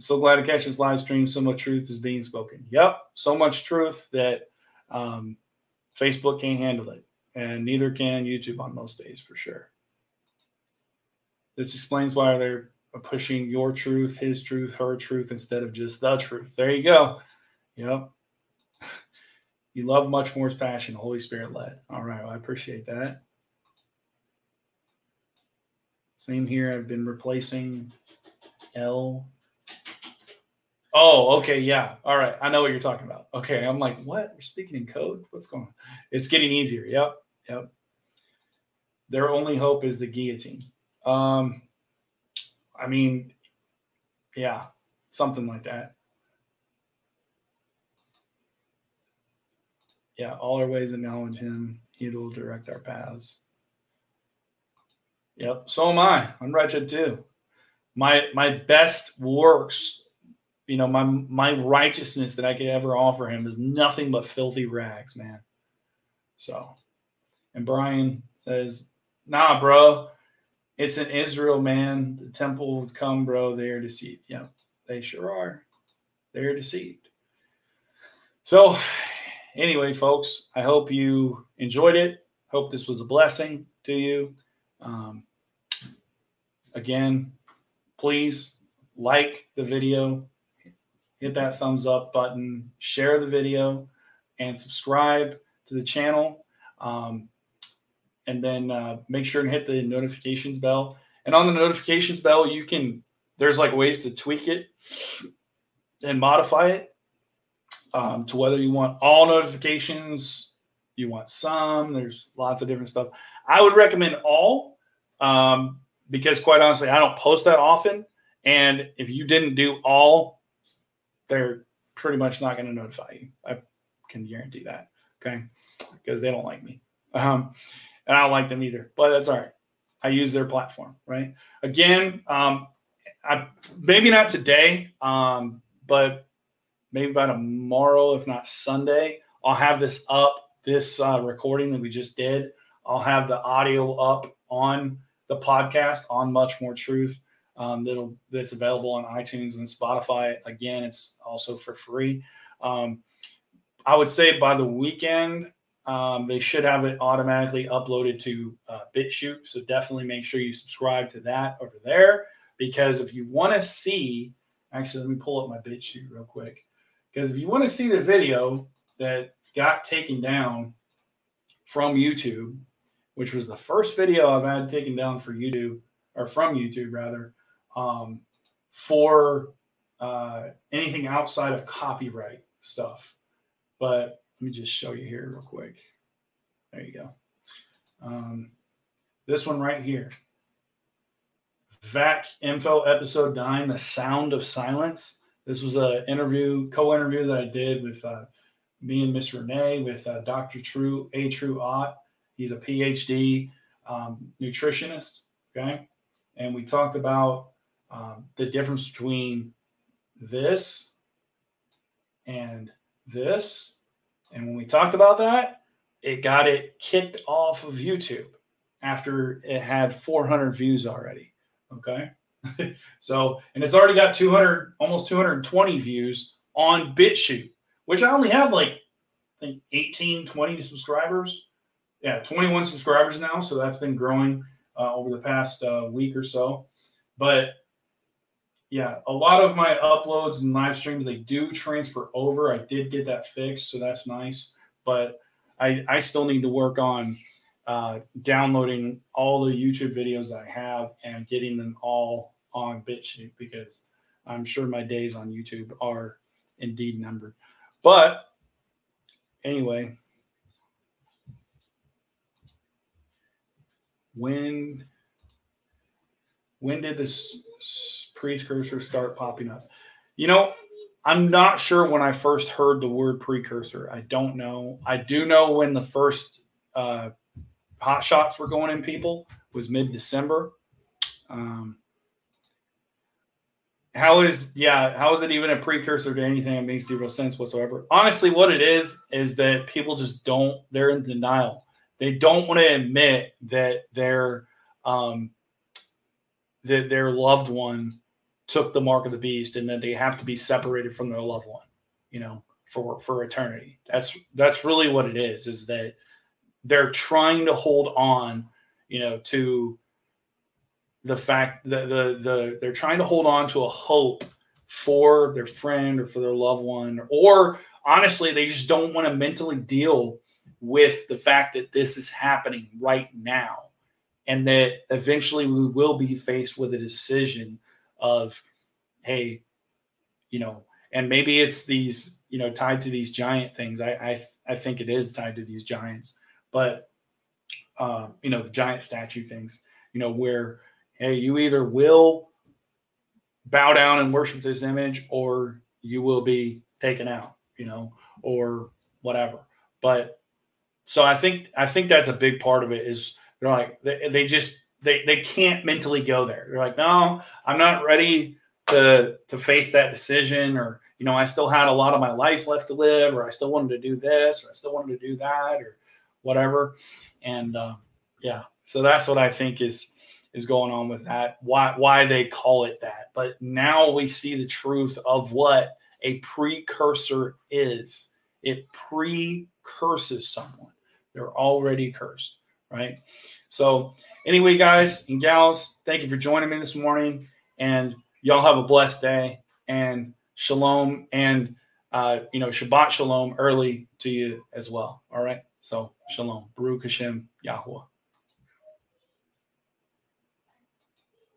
so glad to catch this live stream. So much truth is being spoken. Yep. So much truth that um, Facebook can't handle it and neither can YouTube on most days for sure. This explains why they're pushing your truth, his truth, her truth instead of just the truth. There you go. Yep. (laughs) You love much more passion, Holy Spirit led. All right. Well, I appreciate that. Same here. I've been replacing L. Oh, okay. Yeah. All right. I know what you're talking about. Okay. I'm like, what? We're speaking in code? What's going on? It's getting easier. Yep. Yep. Their only hope is the guillotine. Um, I mean, yeah, something like that. Yeah, all our ways acknowledge him. He will direct our paths. Yep. So am I. I'm wretched too. My my best works, you know, my my righteousness that I could ever offer him is nothing but filthy rags, man. So and Brian says, nah, bro, it's in Israel, man. The temple would come, bro. They're deceived. Yeah, they sure are. They're deceived. So, anyway, folks, I hope you enjoyed it. Hope this was a blessing to you. Um, again, please like the video, hit that thumbs up button, share the video, and subscribe to the channel. Um, and then uh, make sure and hit the notifications bell. And on the notifications bell, you can there's like ways to tweak it and modify it um, to whether you want all notifications, you want some. There's lots of different stuff. I would recommend all um, because, quite honestly, I don't post that often. And if you didn't do all, they're pretty much not going to notify you. I can guarantee that. Okay. Because they don't like me. Um, and I don't like them either, but that's all right. I use their platform, right? Again, um, I, maybe not today, um, but maybe by tomorrow, if not Sunday, I'll have this up, this uh, recording that we just did. I'll have the audio up on the podcast on Much More Truth. Um, that'll that's available on iTunes and Spotify. Again, it's also for free. Um, I would say by the weekend, um, they should have it automatically uploaded to uh, BitChute. So definitely make sure you subscribe to that over there because if you want to see, actually, let me pull up my BitChute real quick. Because if you want to see the video that got taken down from YouTube, which was the first video I've had taken down for YouTube or from YouTube rather, um, for uh, anything outside of copyright stuff. But let me just show you here real quick. There you go. Um, this one right here. VAC info episode nine, the sound of silence. This was an interview, co-interview that I did with uh, me and Miss Renee with uh, Dr. True A True Ott. He's a PhD um, nutritionist. Okay, and we talked about um, the difference between this and this. And when we talked about that, it got it kicked off of YouTube after it had 400 views already. Okay. (laughs) so, and it's already got 200, almost 220 views on BitChute, which I only have like, I think 18, 20 subscribers. Yeah, 21 subscribers now. So that's been growing uh, over the past uh, week or so. But yeah, a lot of my uploads and live streams, they do transfer over. I did get that fixed. So that's nice. But I, I still need to work on uh, downloading all the YouTube videos that I have and getting them all on BitChute because I'm sure my days on YouTube are indeed numbered. But anyway, when when did this precursor start popping up? You know, I'm not sure when I first heard the word precursor. I don't know. I do know when the first uh, hot shots were going in people was mid December. Um, how is yeah how is it even a precursor to anything that makes zero sense whatsoever honestly what it is is that people just don't they're in denial they don't want to admit that their um that their loved one took the mark of the beast and that they have to be separated from their loved one you know for for eternity. That's that's really what it is is that they're trying to hold on you know to the fact that the the they're trying to hold on to a hope for their friend or for their loved one or honestly they just don't want to mentally deal with the fact that this is happening right now and that eventually we will be faced with a decision of hey you know and maybe it's these you know tied to these giant things. I i, I think it is tied to these giants but uh, you know the giant statue things you know where hey you either will bow down and worship this image or you will be taken out you know or whatever. But so i think i think that's a big part of it is they're like they, they just they they can't mentally go there. They're like, no, I'm not ready to to face that decision, or you know, I still had a lot of my life left to live, or I still wanted to do this, or I still wanted to do that, or whatever. And uh, yeah, so that's what I think is is going on with that. Why why they call it that? But now we see the truth of what a precursor is. It precurses someone. They're already cursed, right? So anyway, guys and gals, thank you for joining me this morning. And y'all have a blessed day and shalom and uh, you know Shabbat shalom early to you as well. All right. So shalom. Baruch Hashem Yahweh.